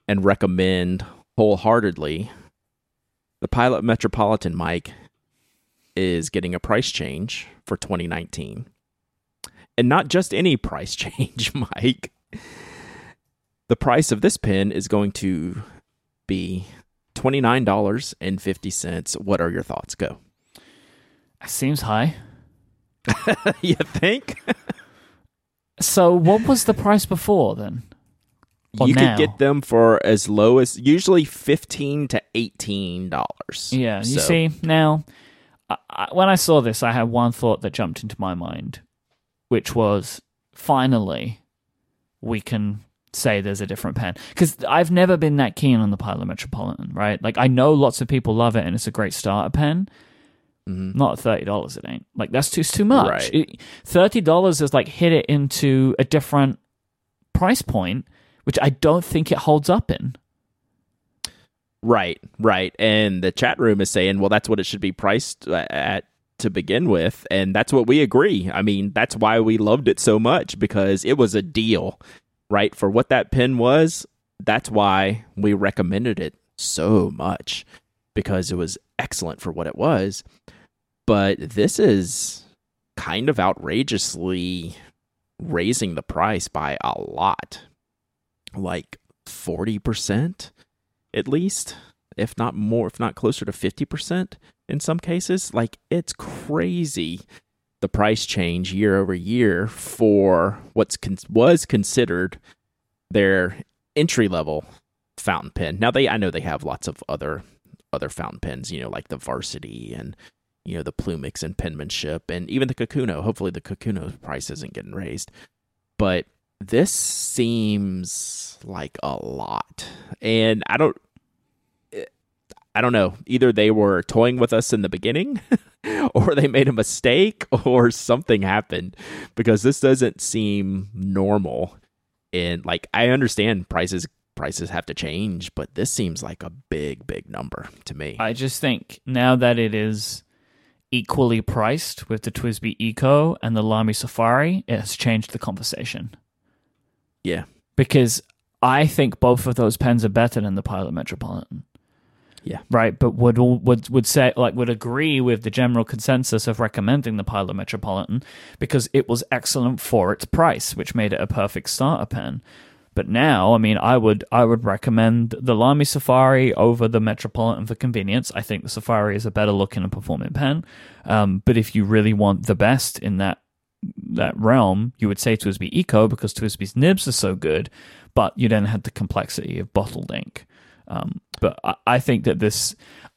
and recommend wholeheartedly the Pilot Metropolitan Mike is getting a price change for 2019. And not just any price change, Mike. The price of this pen is going to be $29.50. What are your thoughts? Go. Seems high. you think? so, what was the price before then? You now. could get them for as low as usually fifteen to eighteen dollars. Yeah, you see now. I, I, when I saw this, I had one thought that jumped into my mind, which was finally we can say there's a different pen because I've never been that keen on the Pilot Metropolitan. Right, like I know lots of people love it and it's a great starter pen. Mm-hmm. Not thirty dollars. It ain't like that's too too much. Right. It, thirty dollars is like hit it into a different price point which I don't think it holds up in. Right, right. And the chat room is saying, well, that's what it should be priced uh, at to begin with. And that's what we agree. I mean, that's why we loved it so much because it was a deal, right? For what that pen was, that's why we recommended it so much because it was excellent for what it was. But this is kind of outrageously raising the price by a lot like 40% at least, if not more, if not closer to 50% in some cases. Like it's crazy the price change year over year for what's con- was considered their entry level fountain pen. Now they I know they have lots of other other fountain pens, you know, like the Varsity and you know the Plumix and penmanship and even the Kakuno. Hopefully the Kakuno price isn't getting raised. But this seems like a lot. And I don't I don't know. Either they were toying with us in the beginning or they made a mistake or something happened because this doesn't seem normal. And like I understand prices prices have to change, but this seems like a big big number to me. I just think now that it is equally priced with the TWSBI Eco and the Lamy Safari, it has changed the conversation. Yeah. Because I think both of those pens are better than the Pilot Metropolitan. Yeah. Right, but would would would say like would agree with the general consensus of recommending the Pilot Metropolitan because it was excellent for its price, which made it a perfect starter pen. But now, I mean, I would I would recommend the Lamy Safari over the Metropolitan for convenience. I think the Safari is a better looking and performing pen. Um, but if you really want the best in that that realm, you would say TWSBI Eco because TWSBI's nibs are so good, but you then had the complexity of bottled ink. Um, but I, I think that this,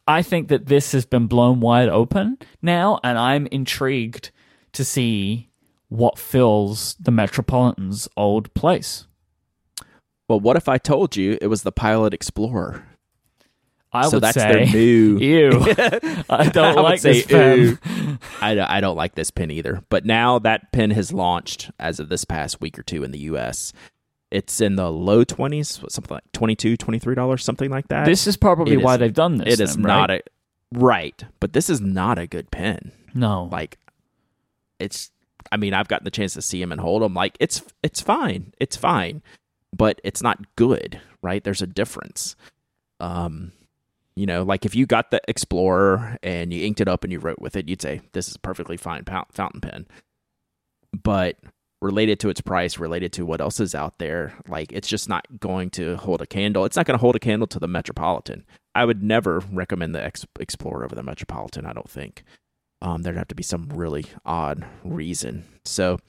I think that this has been blown wide open now, and I'm intrigued to see what fills the Metropolitan's old place. Well, what if I told you it was the Pilot Explorer? I so would that's say, their new. ew. I don't I like this pen. I, don't- I don't like this pen either. But now that pen has launched as of this past week or two in the U.S. It's in the low 20s, something like 22 $23, something like that. This is probably It why is- they've done this. it is then, not right? a. Right. But this is not a good pen. no. Like, it's. I mean, I've gotten the chance to see him and hold him. Like, it's it's fine. It's fine. But it's not good, right? There's a difference. Um, you know, like if you got the Explorer and you inked it up and you wrote with it, you'd say this is perfectly fine fountain pen. But related to its price, related to what else is out there, like it's just not going to hold a candle. It's not going to hold a candle to the Metropolitan. I would never recommend the Ex- Explorer over the Metropolitan. I don't think. Um, there'd have to be some really odd reason. So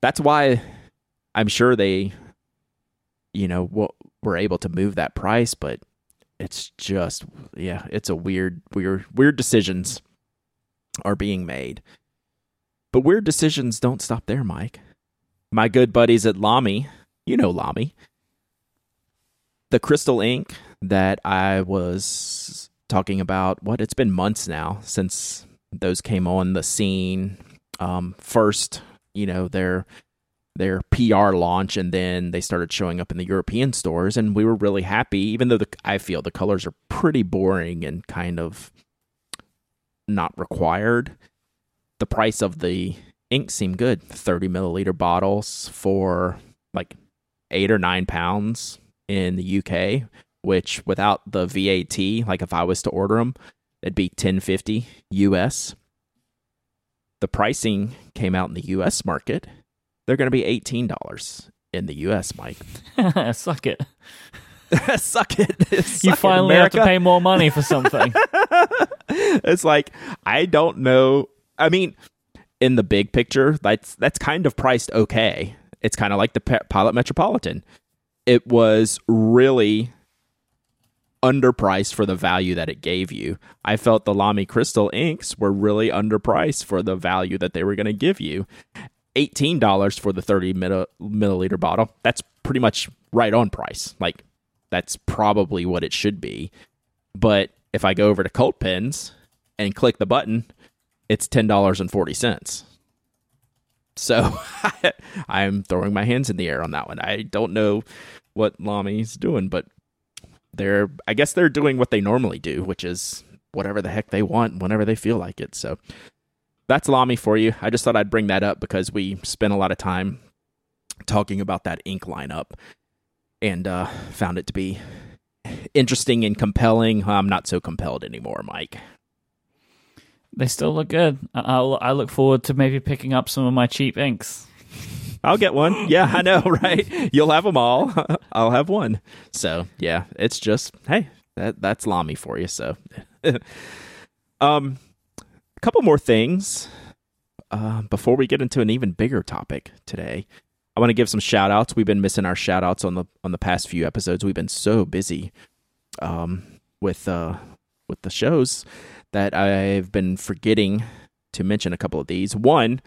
that's why I'm sure they, you know, were able to move that price, but it's just yeah it's a weird weird weird decisions are being made. But weird decisions don't stop there mike. My good buddies at lamy you know lamy the crystal ink that i was talking about what it's been months now since those came on the scene. Um first you know their their PR launch and then they started showing up in the European stores and we were really happy even though the I feel the colors are pretty boring and kind of not required. The price of the ink seemed good. 30 milliliter bottles for like 8 or 9 pounds in the UK which without the VAT like if I was to order them it'd be 1050 US the pricing came out in the US market they're going to be $18 in the US, Mike. Suck it. Suck it. You Suck it, finally have to pay more money for something. it's like I don't know. I mean, in the big picture, that's that's kind of priced okay. It's kind of like the Pilot Metropolitan. It was really underpriced for the value that it gave you. I felt the Lamy Crystal inks were really underpriced for the value that they were going to give you. $18 for the 30 milliliter bottle. That's pretty much right on price. Like, that's probably what it should be. But if I go over to Cult Pens and click the button, it's $10.40. So I'm throwing my hands in the air on that one. I don't know what Lamy's doing, but they're, I guess they're doing what they normally do, which is whatever the heck they want whenever they feel like it. So that's Lamy for you. I just thought I'd bring that up because we spent a lot of time talking about that ink lineup and uh, found it to be interesting and compelling. I'm not so compelled anymore, Mike. they still look good. I- I'll, I look forward to maybe picking up some of my cheap inks. I'll get one. Yeah, I know, right? You'll have them all. I'll have one. So yeah, it's just hey, that that's Lamy for you. So, um, a couple more things uh, before we get into an even bigger topic today. I want to give some shout outs. We've been missing our shout outs on the on the past few episodes. We've been so busy um, with uh, with the shows that I've been forgetting to mention a couple of these. One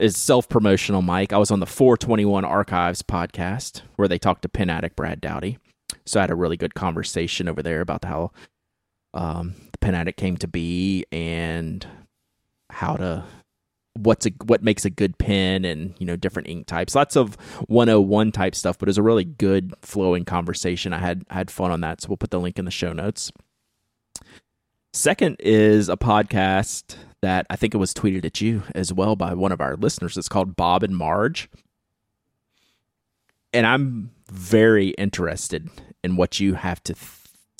is self promotional, Mike. I was on the 421 Archives podcast where they talked to pen addict Brad Dowdy. So I had a really good conversation over there about how um, the pen addict came to be and how to what's a what makes a good pen and you know different ink types. Lots of 101 type stuff but it was a really good flowing conversation. I had I had fun on that so we'll put the link in the show notes. Second is a podcast that i think it was tweeted at you as well by one of our listeners. It's called bob and marj. And i'm very interested in what you have to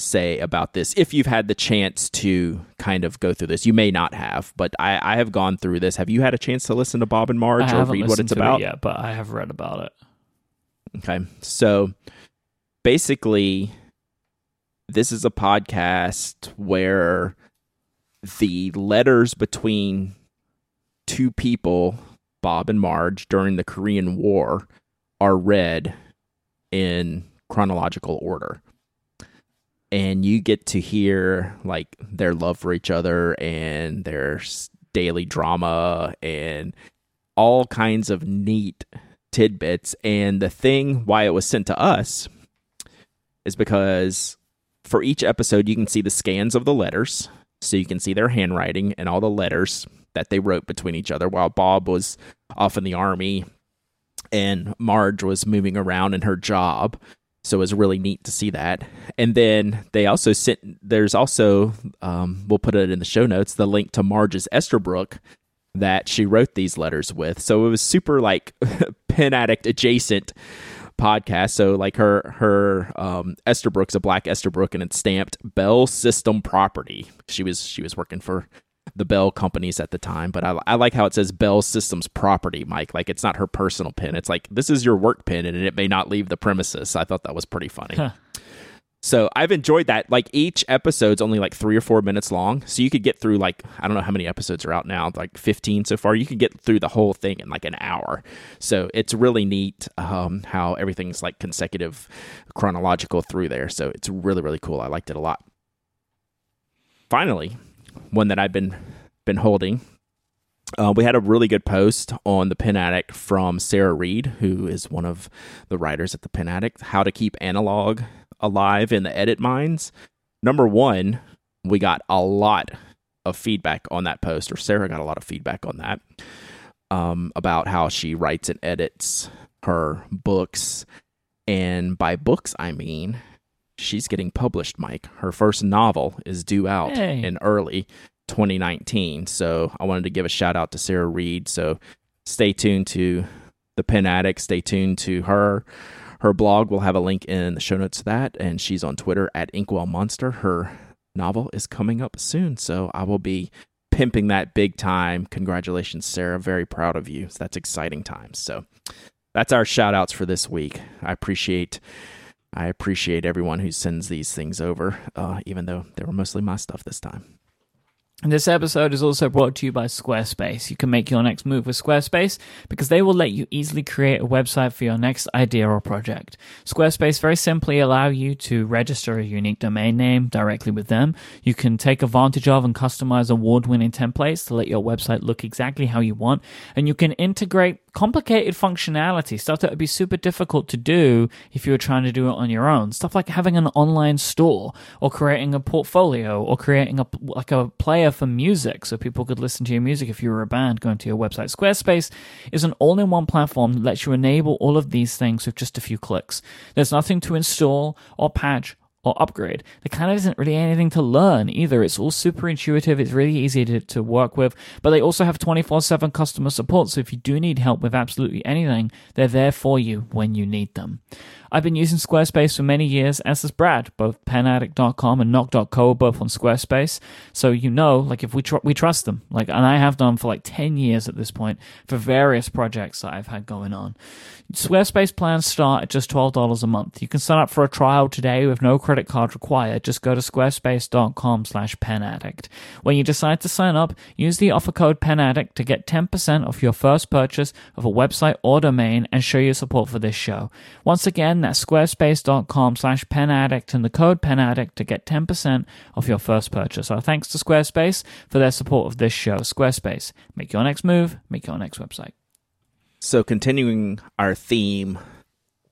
say about this if you've had the chance to kind of go through this you may not have but i, I have gone through this have you had a chance to listen to bob and marj or read what it's about it yet, but I have read about it. Okay. So basically, this is a podcast where the letters between two people, Bob and Marj, during the Korean War are read in chronological order. And you get to hear like their love for each other and their daily drama and all kinds of neat tidbits. And the thing why it was sent to us is because for each episode, you can see the scans of the letters. So you can see their handwriting and all the letters that they wrote between each other while Bob was off in the army and Marj was moving around in her job. So it was really neat to see that. And then they also sent, there's also, um, we'll put it in the show notes, the link to Marj's Esterbrook that she wrote these letters with. So it was super like pen addict adjacent podcast. So like her her um, Esterbrook's a black Esterbrook and it's stamped Bell System Property. She was she was working for the Bell companies at the time, but I, I like how it says Bell Systems Property, Mike. Like it's not her personal pin. It's like this is your work pin and it may not leave the premises. I thought that was pretty funny. Huh. So I've enjoyed that. Like each episode's only like three or four minutes long. So you could get through like, I don't know how many episodes are out now, like 15 so far. You could get through the whole thing in like an hour. So it's really neat um, how everything's like consecutive, chronological through there. So it's really, really cool. I liked it a lot. Finally, one that I've been been holding. Uh, we had a really good post on the Pen Addict from Sarah Read, who is one of the writers at the Pen Addict, how to keep analog alive in the edit mines. Number one, we got a lot of feedback on that post, or Sarah got a lot of feedback on that um, about how she writes and edits her books. And by books, I mean she's getting published, Mike. Her first novel is due out hey. in early 2019. So I wanted to give a shout out to Sarah Read. So stay tuned to the Pen Addict. Stay tuned to her her blog will have a link in the show notes to that, and she's on Twitter at Inkwell Monster. Her novel is coming up soon, so I will be pimping that big time. Congratulations, Sarah. Very proud of you. So that's exciting times. So that's our shout outs for this week. I appreciate I appreciate everyone who sends these things over, uh, even though they were mostly my stuff this time. This episode is also brought to you by Squarespace. You can make your next move with Squarespace because they will let you easily create a website for your next idea or project. Squarespace very simply allow you to register a unique domain name directly with them. You can take advantage of and customize award-winning templates to let your website look exactly how you want, and you can integrate complicated functionality, stuff that would be super difficult to do if you were trying to do it on your own. Stuff like having an online store or creating a portfolio or creating a like a player for music so people could listen to your music if you were a band going to your website. Squarespace is an all-in-one platform that lets you enable all of these things with just a few clicks. There's nothing to install or patch or upgrade. There kind of isn't really anything to learn either. It's all super intuitive. It's really easy to, to work with, but they also have 24 7 customer support. So if you do need help with absolutely anything, they're there for you when you need them. I've been using Squarespace for many years, as has Brad. Both penaddict.com and knock.co are both on Squarespace. So you know, like if we tr- we trust them, like, and I have done for like 10 years at this point for various projects that I've had going on. Squarespace plans start at just $12 a month. You can sign up for a trial today with no credit card required. Just go to squarespace.com slash penaddict. When you decide to sign up, use the offer code penaddict to get 10% off your first purchase of a website or domain and show your support for this show. Once again, that's squarespace.com slash penaddict and the code penaddict to get 10% off your first purchase. Our thanks to Squarespace for their support of this show. Squarespace, make your next move, make your next website. So, continuing our theme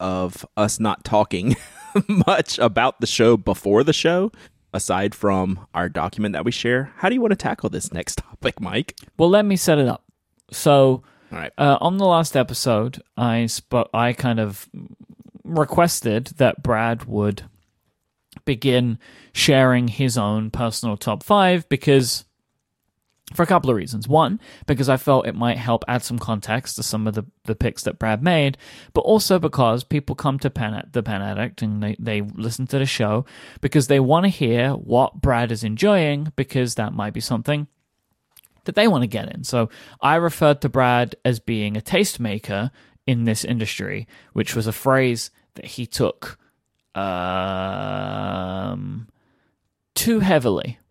of us not talking much about the show before the show, aside from our document that we share, how do you want to tackle this next topic, Mike? Well, let me set it up. So, All right. Uh, on the last episode, I sp- I kind of requested that Brad would begin sharing his own personal top five because for a couple of reasons. One, because I felt it might help add some context to some of the, the picks that Brad made, but also because people come to Pen, the Pen Addict and they, they listen to the show because they want to hear what Brad is enjoying because that might be something that they want to get in. So I referred to Brad as being a tastemaker in this industry, which was a phrase that he took um, too heavily.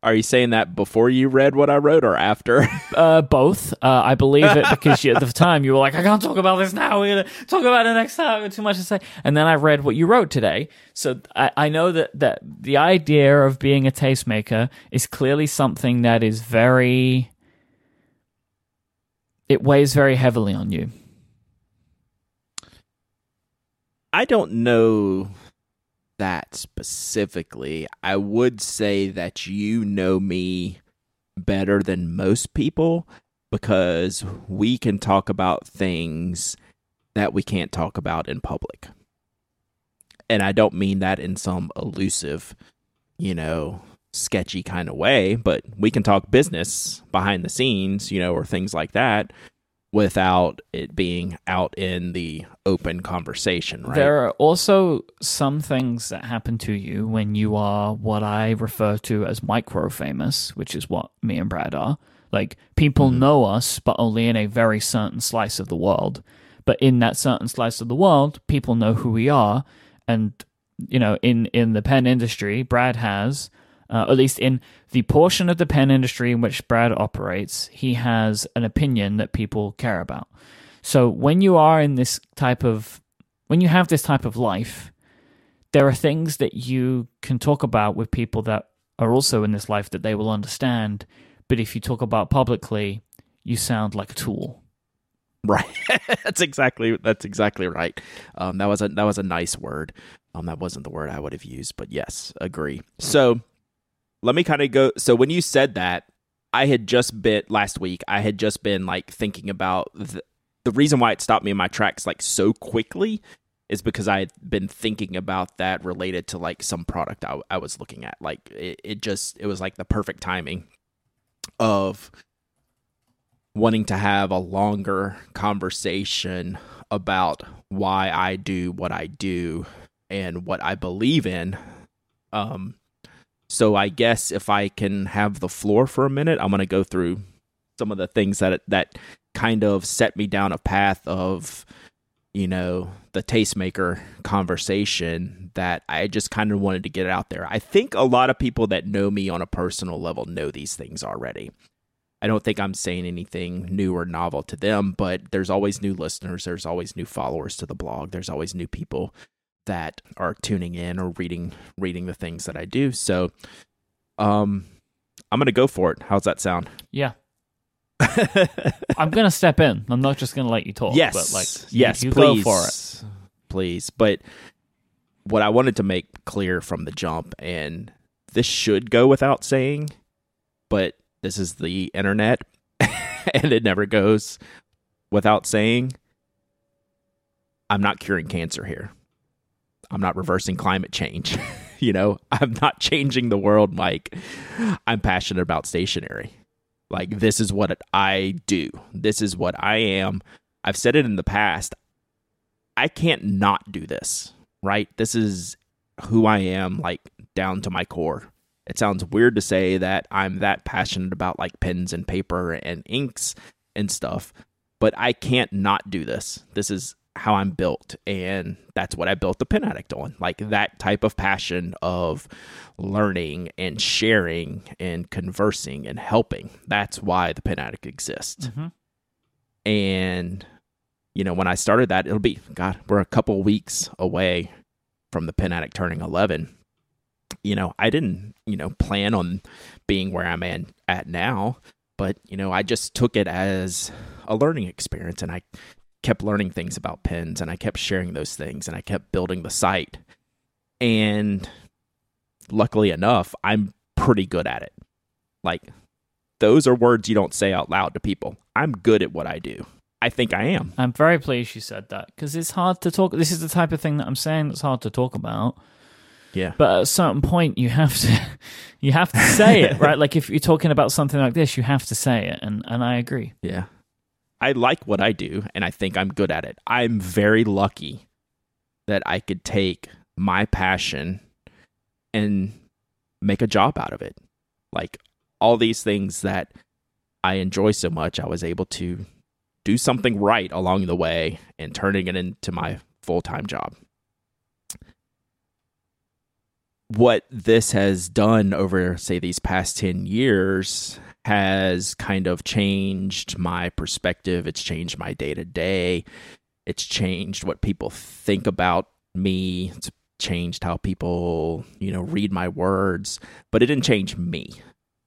Are you saying that before you read what I wrote or after? Uh, both. Uh, I believe it because you, at the time you were like, I can't talk about this now. We're gonna talk about it next time. I've too much to say. And then I read what you wrote today, so I, I know that that the idea of being a tastemaker is clearly something that is very. It weighs very heavily on you. I don't know that specifically. I would say that you know me better than most people because we can talk about things that we can't talk about in public. And I don't mean that in some elusive, you know, sketchy kind of way, but we can talk business behind the scenes, you know, or things like that without it being out in the open conversation, right? There are also some things that happen to you when you are what I refer to as micro famous, which is what me and Brad are. Like people mm-hmm. know us, but only in a very certain slice of the world. But in that certain slice of the world, people know who we are. And, you know, in, in the pen industry, Brad has uh, at least in the portion of the pen industry in which Brad operates, he has an opinion that people care about. So when you are in this type of, when you have this type of life, there are things that you can talk about with people that are also in this life that they will understand. But if you talk about publicly, you sound like a tool. Right. that's exactly that's exactly right. Um, that was a that was a nice word. Um, that wasn't the word I would have used, but yes, agree. So let me kind of go. So when you said that, I had just been last week. I had just been like thinking about the, the reason why it stopped me in my tracks like so quickly is because I had been thinking about that related to like some product I, I was looking at. Like it, it just it was like the perfect timing of wanting to have a longer conversation about why I do what I do and what I believe in. Um, so I guess if I can have the floor for a minute, I'm going to go through some of the things that that kind of set me down a path of you know the tastemaker conversation that I just kind of wanted to get out there. I think a lot of people that know me on a personal level know these things already. I don't think I'm saying anything new or novel to them, but there's always new listeners, there's always new followers to the blog, there's always new people that are tuning in or reading reading the things that I do. So um I'm going to go for it. How's that sound? Yeah. I'm going to step in. I'm not just going to let you talk, yes. but like yes, you, you please. go for it. Please. But what I wanted to make clear from the jump and this should go without saying, but this is the internet and it never goes without saying I'm not curing cancer here. I'm not reversing climate change. you know, I'm not changing the world, Mike. I'm passionate about stationery. Like, this is what I do. This is what I am. I've said it in the past. I can't not do this, right? This is who I am, like, down to my core. It sounds weird to say that I'm that passionate about like pens and paper and inks and stuff, but I can't not do this. This is how I'm built. And that's what I built the Pen Addict on. Like that type of passion of learning and sharing and conversing and helping. That's why the Pen Addict exists. Mm-hmm. And, you know, when I started that, it'll be, God, we're a couple weeks away from the Pen Addict turning 11. You know, I didn't, you know, plan on being where I'm at now, but, you know, I just took it as a learning experience and I kept learning things about pens and I kept sharing those things and I kept building the site. And luckily enough, I'm pretty good at it. Like, those are words you don't say out loud to people. I'm good at what I do. I think I am. I'm very pleased you said that because it's hard to talk. This is the type of thing that I'm saying that's hard to talk about. Yeah. But at a certain point, you have to, you have to say it, right? Like if you're talking about something like this, you have to say it, and and I agree. Yeah. I like what I do and I think I'm good at it. I'm very lucky that I could take my passion and make a job out of it. Like all these things that I enjoy so much, I was able to do something right along the way and turning it into my full time job. what this has done over, say, these past 10 years has kind of changed my perspective. It's changed my day to day. It's changed what people think about me. It's changed how people, you know, read my words, but it didn't change me.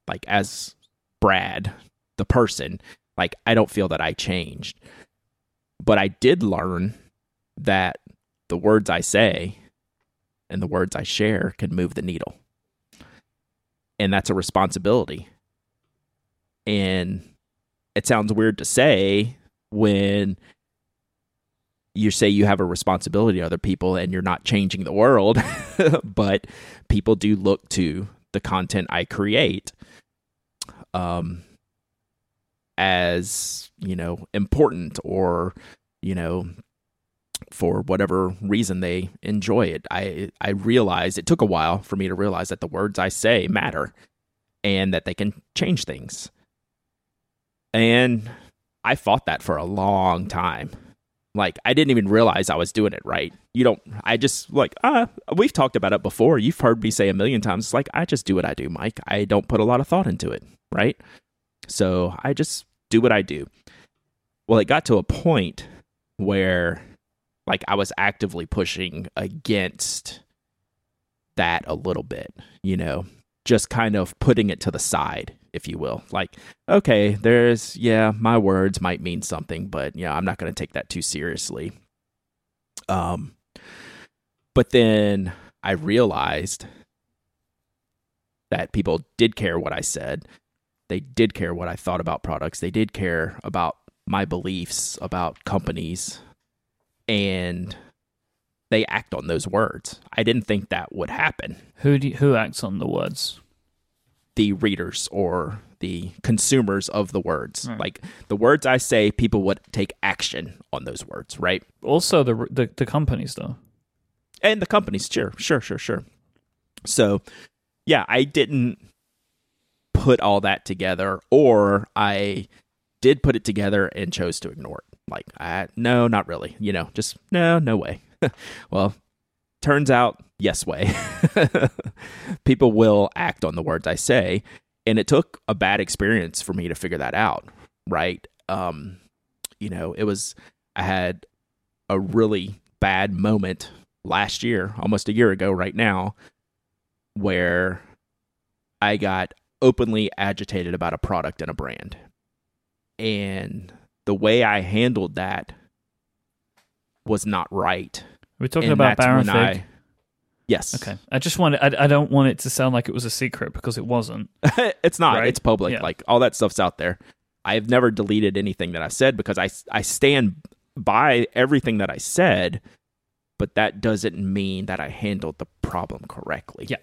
Like, as Brad, the person, like, I don't feel that I changed. But I did learn that the words I say and the words I share can move the needle. And that's a responsibility. And it sounds weird to say when you say you have a responsibility to other people and you're not changing the world, but people do look to the content I create um, as, you know, important or, you know, for whatever reason they enjoy it. I I realized it took a while for me to realize that the words I say matter and that they can change things. And I fought that for a long time. Like I didn't even realize I was doing it right. You don't I just like uh we've talked about it before. You've heard me say a million times it's like I just do what I do, Mike. I don't put a lot of thought into it, right? So I just do what I do. Well, it got to a point where like I was actively pushing against that a little bit, you know, just kind of putting it to the side, if you will. Like, okay, there's, yeah, my words might mean something, but yeah, I'm not going to take that too seriously. Um, but then I realized that people did care what I said. They did care what I thought about products. They did care about my beliefs about companies, and they act on those words. I didn't think that would happen. Who do you, who acts on the words? The readers or the consumers of the words. Right. Like the words I say, people would take action on those words, right? Also, the the, the companies though, and the companies, sure, sure, sure, sure. So, yeah, I didn't put all that together, or I did put it together and chose to ignore it. Like, I, no, not really. You know, just no, no way. well, turns out, yes way. People will act on the words I say. And it took a bad experience for me to figure that out, right? Um, you know, it was, I had a really bad moment last year, almost a year ago, right now, where I got openly agitated about a product and a brand. And the way I handled that was not right. We're talking and about Baron Fig. I, yes. Okay. I just want I, I don't want it to sound like it was a secret because it wasn't. it's not. Right? It's public. Yeah. Like all that stuff's out there. I've never deleted anything that I said because I I stand by everything that I said, but that doesn't mean that I handled the problem correctly. Yeah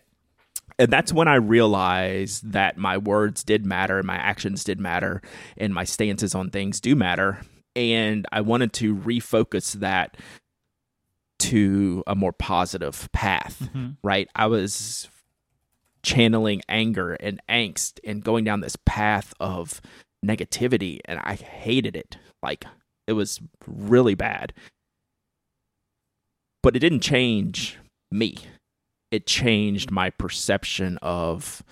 and that's when I realized that my words did matter, and my actions did matter, and my stances on things do matter. And I wanted to refocus that to a more positive path, mm-hmm. right? I was channeling anger and angst and going down this path of negativity, and I hated it. Like, it was really bad. But it didn't change me it changed my perception of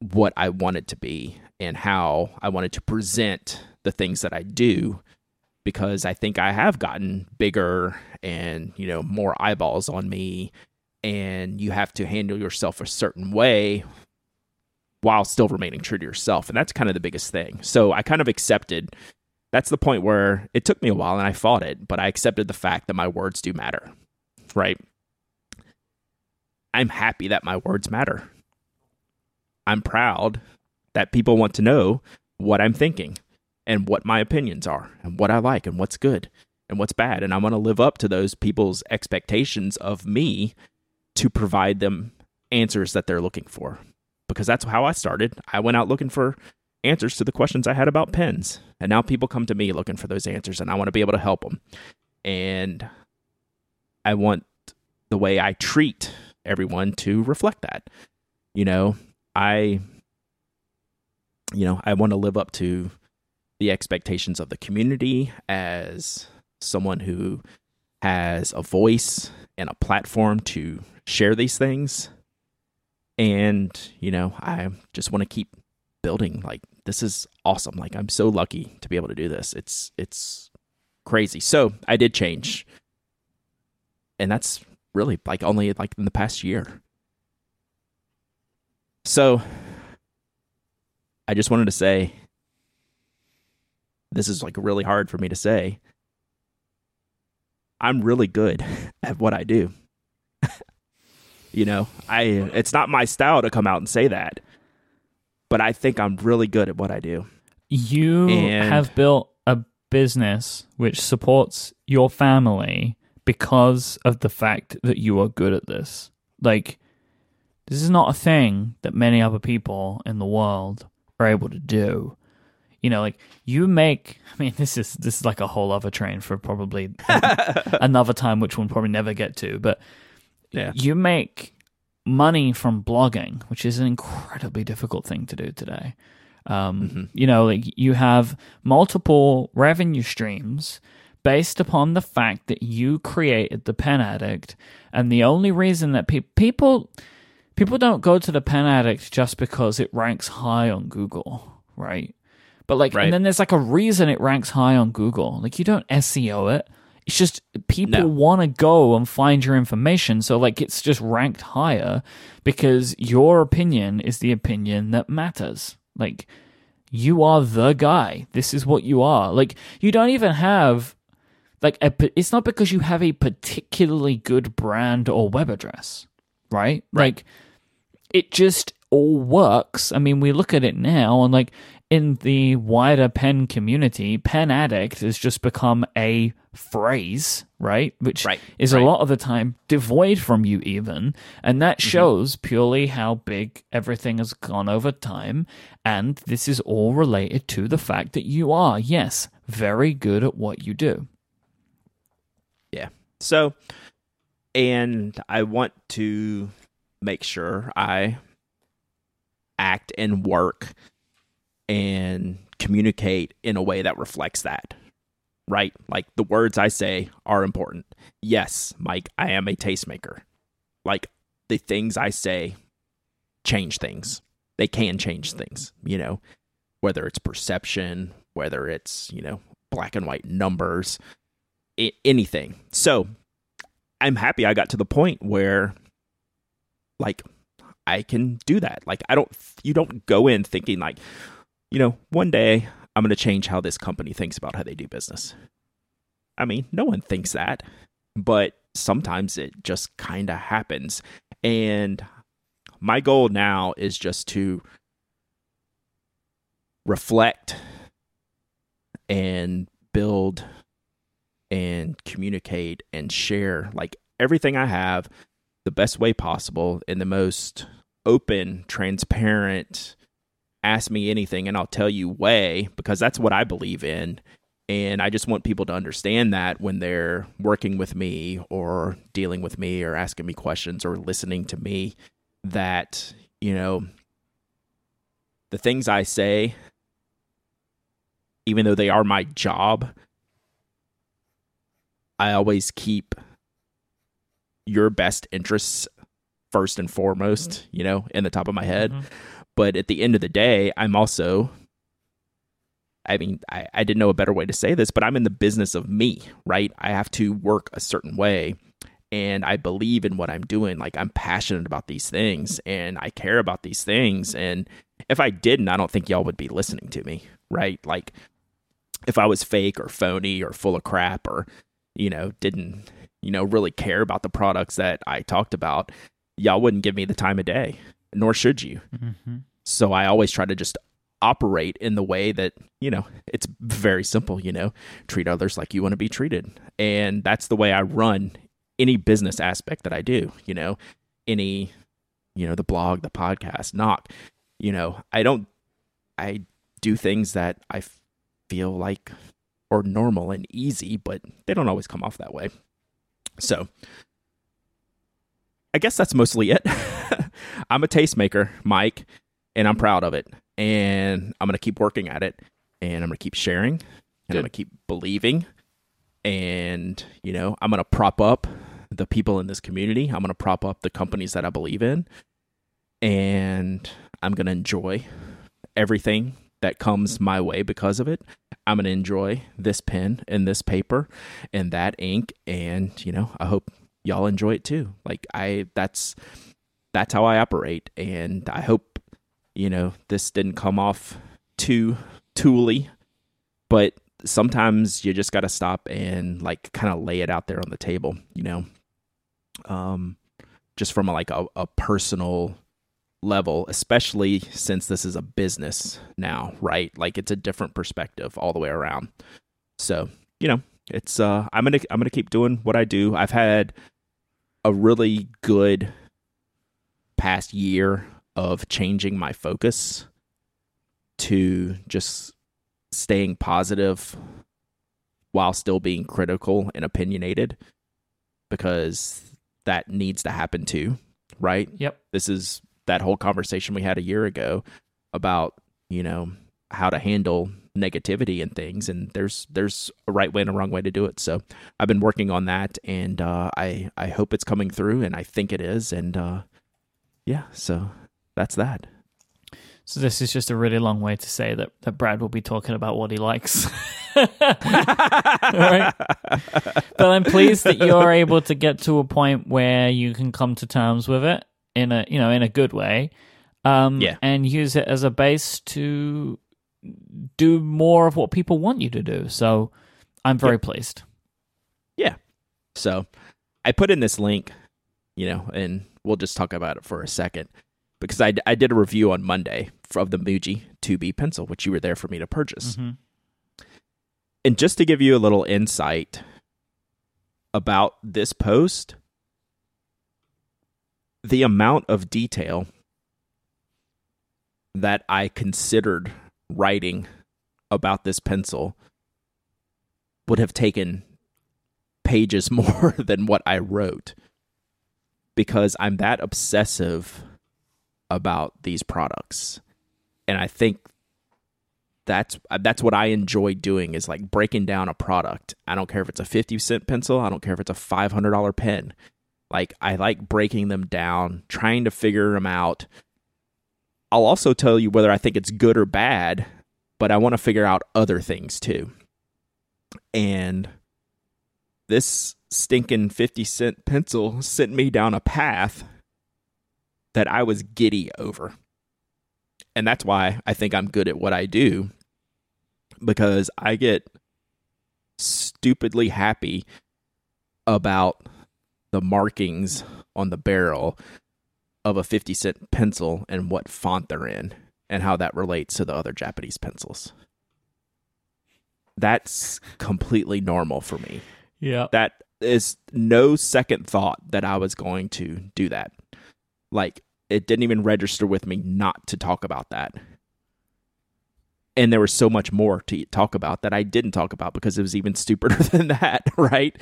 what I wanted to be and how I wanted to present the things that I do because I think I have gotten bigger and, you know, more eyeballs on me and you have to handle yourself a certain way while still remaining true to yourself and that's kind of the biggest thing. So I kind of accepted that's the point where it took me a while and I fought it, but I accepted the fact that my words do matter. Right? I'm happy that my words matter. I'm proud that people want to know what I'm thinking and what my opinions are and what I like and what's good and what's bad. And I want to live up to those people's expectations of me to provide them answers that they're looking for. Because that's how I started. I went out looking for answers to the questions I had about pens. And now people come to me looking for those answers and I want to be able to help them. And I want the way I treat everyone to reflect that. You know, I you know, I want to live up to the expectations of the community as someone who has a voice and a platform to share these things. And, you know, I just want to keep building. Like, this is awesome. Like, I'm so lucky to be able to do this. It's, it's crazy. So I did change. And that's really like only like in the past year. So I just wanted to say this is like really hard for me to say. I'm really good at what I do. you know, I it's not my style to come out and say that. But I think I'm really good at what I do. You and... have built a business which supports your family because of the fact that you are good at this. Like this is not a thing that many other people in the world are able to do. You know, like you make. I mean, this is this is like a whole other train for probably another time, which we'll probably never get to. But yeah. you make money from blogging, which is an incredibly difficult thing to do today. Um, mm-hmm. You know, like you have multiple revenue streams based upon the fact that you created the pen addict, and the only reason that pe- people people don't go to the pen addict just because it ranks high on Google, right? But like, right. and then there's like a reason it ranks high on Google. Like, you don't SEO it. It's just people no. want to go and find your information. So like, it's just ranked higher because your opinion is the opinion that matters. Like, you are the guy. This is what you are. Like, you don't even have like a, it's not because you have a particularly good brand or web address, right? right. Like it just all works. I mean, we look at it now and like in the wider pen community, pen addict has just become a phrase, right? Which right, is right. a lot of the time devoid from you, even. And that mm-hmm. shows purely how big everything has gone over time. And this is all related to the fact that you are, yes, very good at what you do. Yeah. So, and I want to make sure I act and work and communicate in a way that reflects that. Right? Like the words I say are important. Yes, Mike, I am a tastemaker. Like the things I say change things. They can change things, you know, whether it's perception, whether it's, you know, black and white numbers, I- anything. So I'm happy I got to the point where like I can do that. Like I don't you don't go in thinking like, you know, one day I'm going to change how this company thinks about how they do business. I mean, no one thinks that, but sometimes it just kind of happens. And my goal now is just to reflect and build and communicate and share like everything I have the best way possible in the most open, transparent, ask me anything and I'll tell you way because that's what I believe in. And I just want people to understand that when they're working with me or dealing with me or asking me questions or listening to me, that, you know, the things I say, even though they are my job, I always keep your best interests first and foremost, mm-hmm. you know, in the top of my head. Mm-hmm. But at the end of the day, I'm also I mean, I, I didn't know a better way to say this, but I'm in the business of me, right? I have to work a certain way and I believe in what I'm doing. Like I'm passionate about these things and I care about these things. And if I didn't, I don't think y'all would be listening to me, right? Like if I was fake or phony or full of crap or, you know, didn't you know, really care about the products that I talked about, y'all wouldn't give me the time of day, nor should you. Mm-hmm. So I always try to just operate in the way that, you know, it's very simple, you know, treat others like you want to be treated. And that's the way I run any business aspect that I do, you know, any, you know, the blog, the podcast, knock, you know, I don't, I do things that I feel like are normal and easy, but they don't always come off that way. So I guess that's mostly it. I'm a tastemaker, Mike, and I'm proud of it. And I'm going to keep working at it. And I'm going to keep sharing. And Good. I'm going to keep believing. And, you know, I'm going to prop up the people in this community. I'm going to prop up the companies that I believe in. And I'm going to enjoy everything that comes my way because of it. I'm going to enjoy this pen and this paper and that ink and, you know, I hope y'all enjoy it too. Like I that's that's how I operate and I hope you know this didn't come off too tooly, but sometimes you just got to stop and like kind of lay it out there on the table, you know. Um just from a, like a, a personal level, especially since this is a business now, right? Like it's a different perspective all the way around. So, you know, it's uh I'm going to I'm going to keep doing what I do. I've had a really good past year of changing my focus to just staying positive while still being critical and opinionated because that needs to happen too, right? Yep. This is that whole conversation we had a year ago about you know how to handle negativity and things and there's there's a right way and a wrong way to do it so i've been working on that and uh, i i hope it's coming through and i think it is and uh, yeah so that's that so this is just a really long way to say that, that Brad will be talking about what he likes. right? But I'm pleased that you're able to get to a point where you can come to terms with it in a you know in a good way um Yeah. and use it as a base to do more of what people want you to do so i'm very pleased yeah so i put in this link you know and we'll just talk about it for a second because i, I did a review on monday of the muji 2b pencil which you were there for me to purchase Mhm. and just to give you a little insight about this post the amount of detail that I considered writing about this pencil would have taken pages more than what I wrote because I'm that obsessive about these products. And I think that's uh, that's what I enjoy doing is like breaking down a product. I don't care if it's a 50 cent pencil, I don't care if it's a $500 pen. Like I like breaking them down, trying to figure them out. I'll also tell you whether I think it's good or bad, but I want to figure out other things too. And this stinking 50 cent pencil sent me down a path that I was giddy over. And that's why I think I'm good at what I do because I get stupidly happy about the markings on the barrel of a 50 cent pencil and what font they're in and how that relates to the other Japanese pencils. That's completely normal for me. yeah That is no second thought that I was going to do that. Like, it didn't even register with me not to talk about that. And there was so much more to talk about that I didn't talk about because it was even stupider than that, right?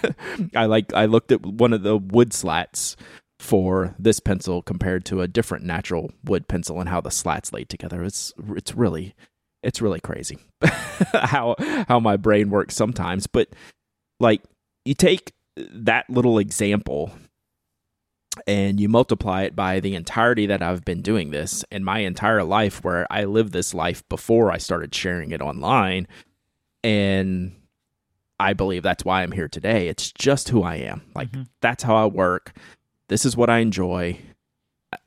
I like I looked at one of the wood slats for this pencil compared to a different natural wood pencil and how the slats laid together. It's it's really it's really crazy how how my brain works sometimes. But like you take that little example and you multiply it by the entirety that I've been doing this and my entire life where I lived this life before I started sharing it online and I believe that's why I'm here today. It's just who I am. Like Mhm. that's how I work. This is what I enjoy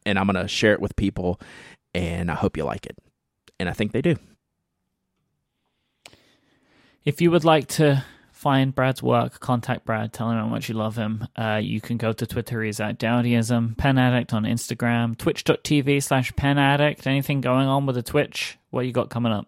and I'm going to share it with people and I hope you like it. And I think they do. If you would like to find Brad's work, contact Brad, tell him how much you love him. Uh, you can go to Twitter, he's at Dowdyism, Pen Addict on Instagram, twitch.tv slash Pen Addict. Anything going on with the Twitch? What you got coming up?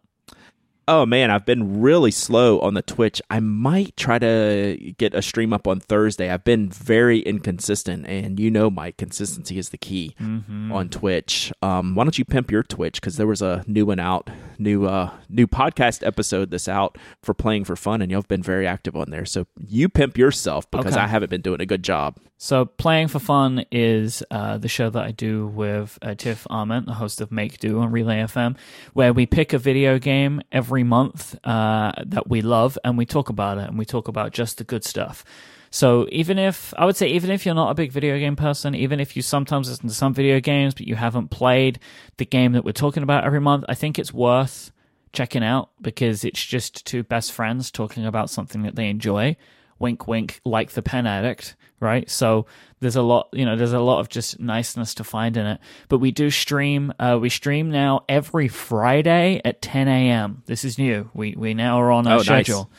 Oh man, I've been really slow on the Twitch. I might try to get a stream up on Thursday. I've been very inconsistent, and you know, my consistency is the key Mm-hmm. on Twitch. Um, why don't you pimp your Twitch? Because there was a new one out, new uh, new podcast episode that's out for playing for fun, and you've been very active on there. So you pimp yourself because Okay. I haven't been doing a good job. So, Playing for Fun is uh, the show that I do with uh, Tiff Arment, the host of Make Do on Relay FM, where we pick a video game every month uh, that we love and we talk about it and we talk about just the good stuff. So even if I would say even if you're not a big video game person, even if you sometimes listen to some video games but you haven't played the game that we're talking about every month, I think it's worth checking out because it's just two best friends talking about something that they enjoy. Wink, wink, like the pen addict, right? So there's a lot, you know, there's a lot of just niceness to find in it. But we do stream. Uh, we stream now every Friday at 10 a.m. This is new. We we now are on a Oh, nice. schedule,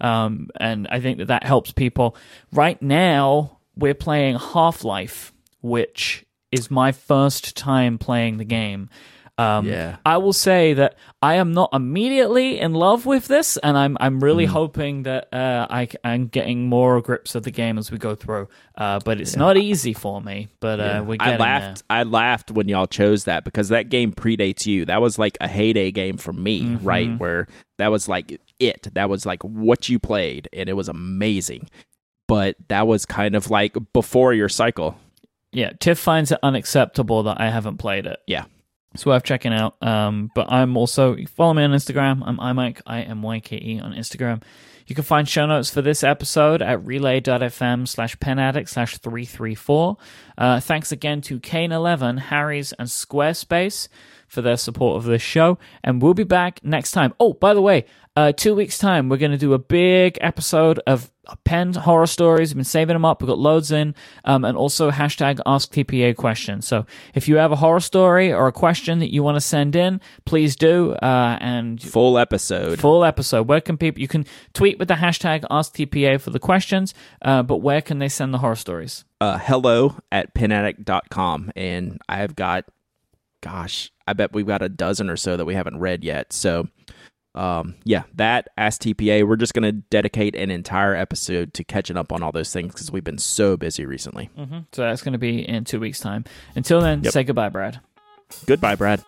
um, and I think that that helps people. Right now, we're playing Half Life, which is my first time playing the game. Um, Yeah. I will say that I am not immediately in love with this, and I'm I'm really hoping that uh, I am getting more grips of the game as we go through. Uh, but it's not easy for me. But uh, we're I getting laughed. I laughed when y'all chose that because that game predates you. That was like a heyday game for me, Mm-hmm. right? Where that was like it. That was like what you played, and it was amazing. But that was kind of like before your cycle. Yeah, Tiff finds it unacceptable that I haven't played it. Yeah. It's worth checking out. Um, but I'm also follow me on Instagram. I'm imyke I M Y K E on Instagram. You can find show notes for this episode at relay.fm slash penaddict slash 334. Uh, thanks again to Kane11, Harry's, and Squarespace for their support of this show. And we'll be back next time. Oh, by the way, uh, two weeks' time, we're going to do a big episode of penned horror stories. We've been saving them up. We've got loads in, um, and also hashtag Ask TPA questions. So if you have a horror story or a question that you want to send in, please do. Uh, and Full episode. full episode. Where can people? You can tweet with the hashtag ask TPA for the questions. Uh, but where can they send the horror stories? uh, hello at penaddict.com. And I've got, gosh, I bet we've got a dozen or so that we haven't read yet. So, um, yeah, that Ask TPA, we're just going to dedicate an entire episode to catching up on all those things because we've been so busy recently. So that's going to be in two weeks' time. Until then, Yep. say goodbye, Brad. Goodbye, Brad.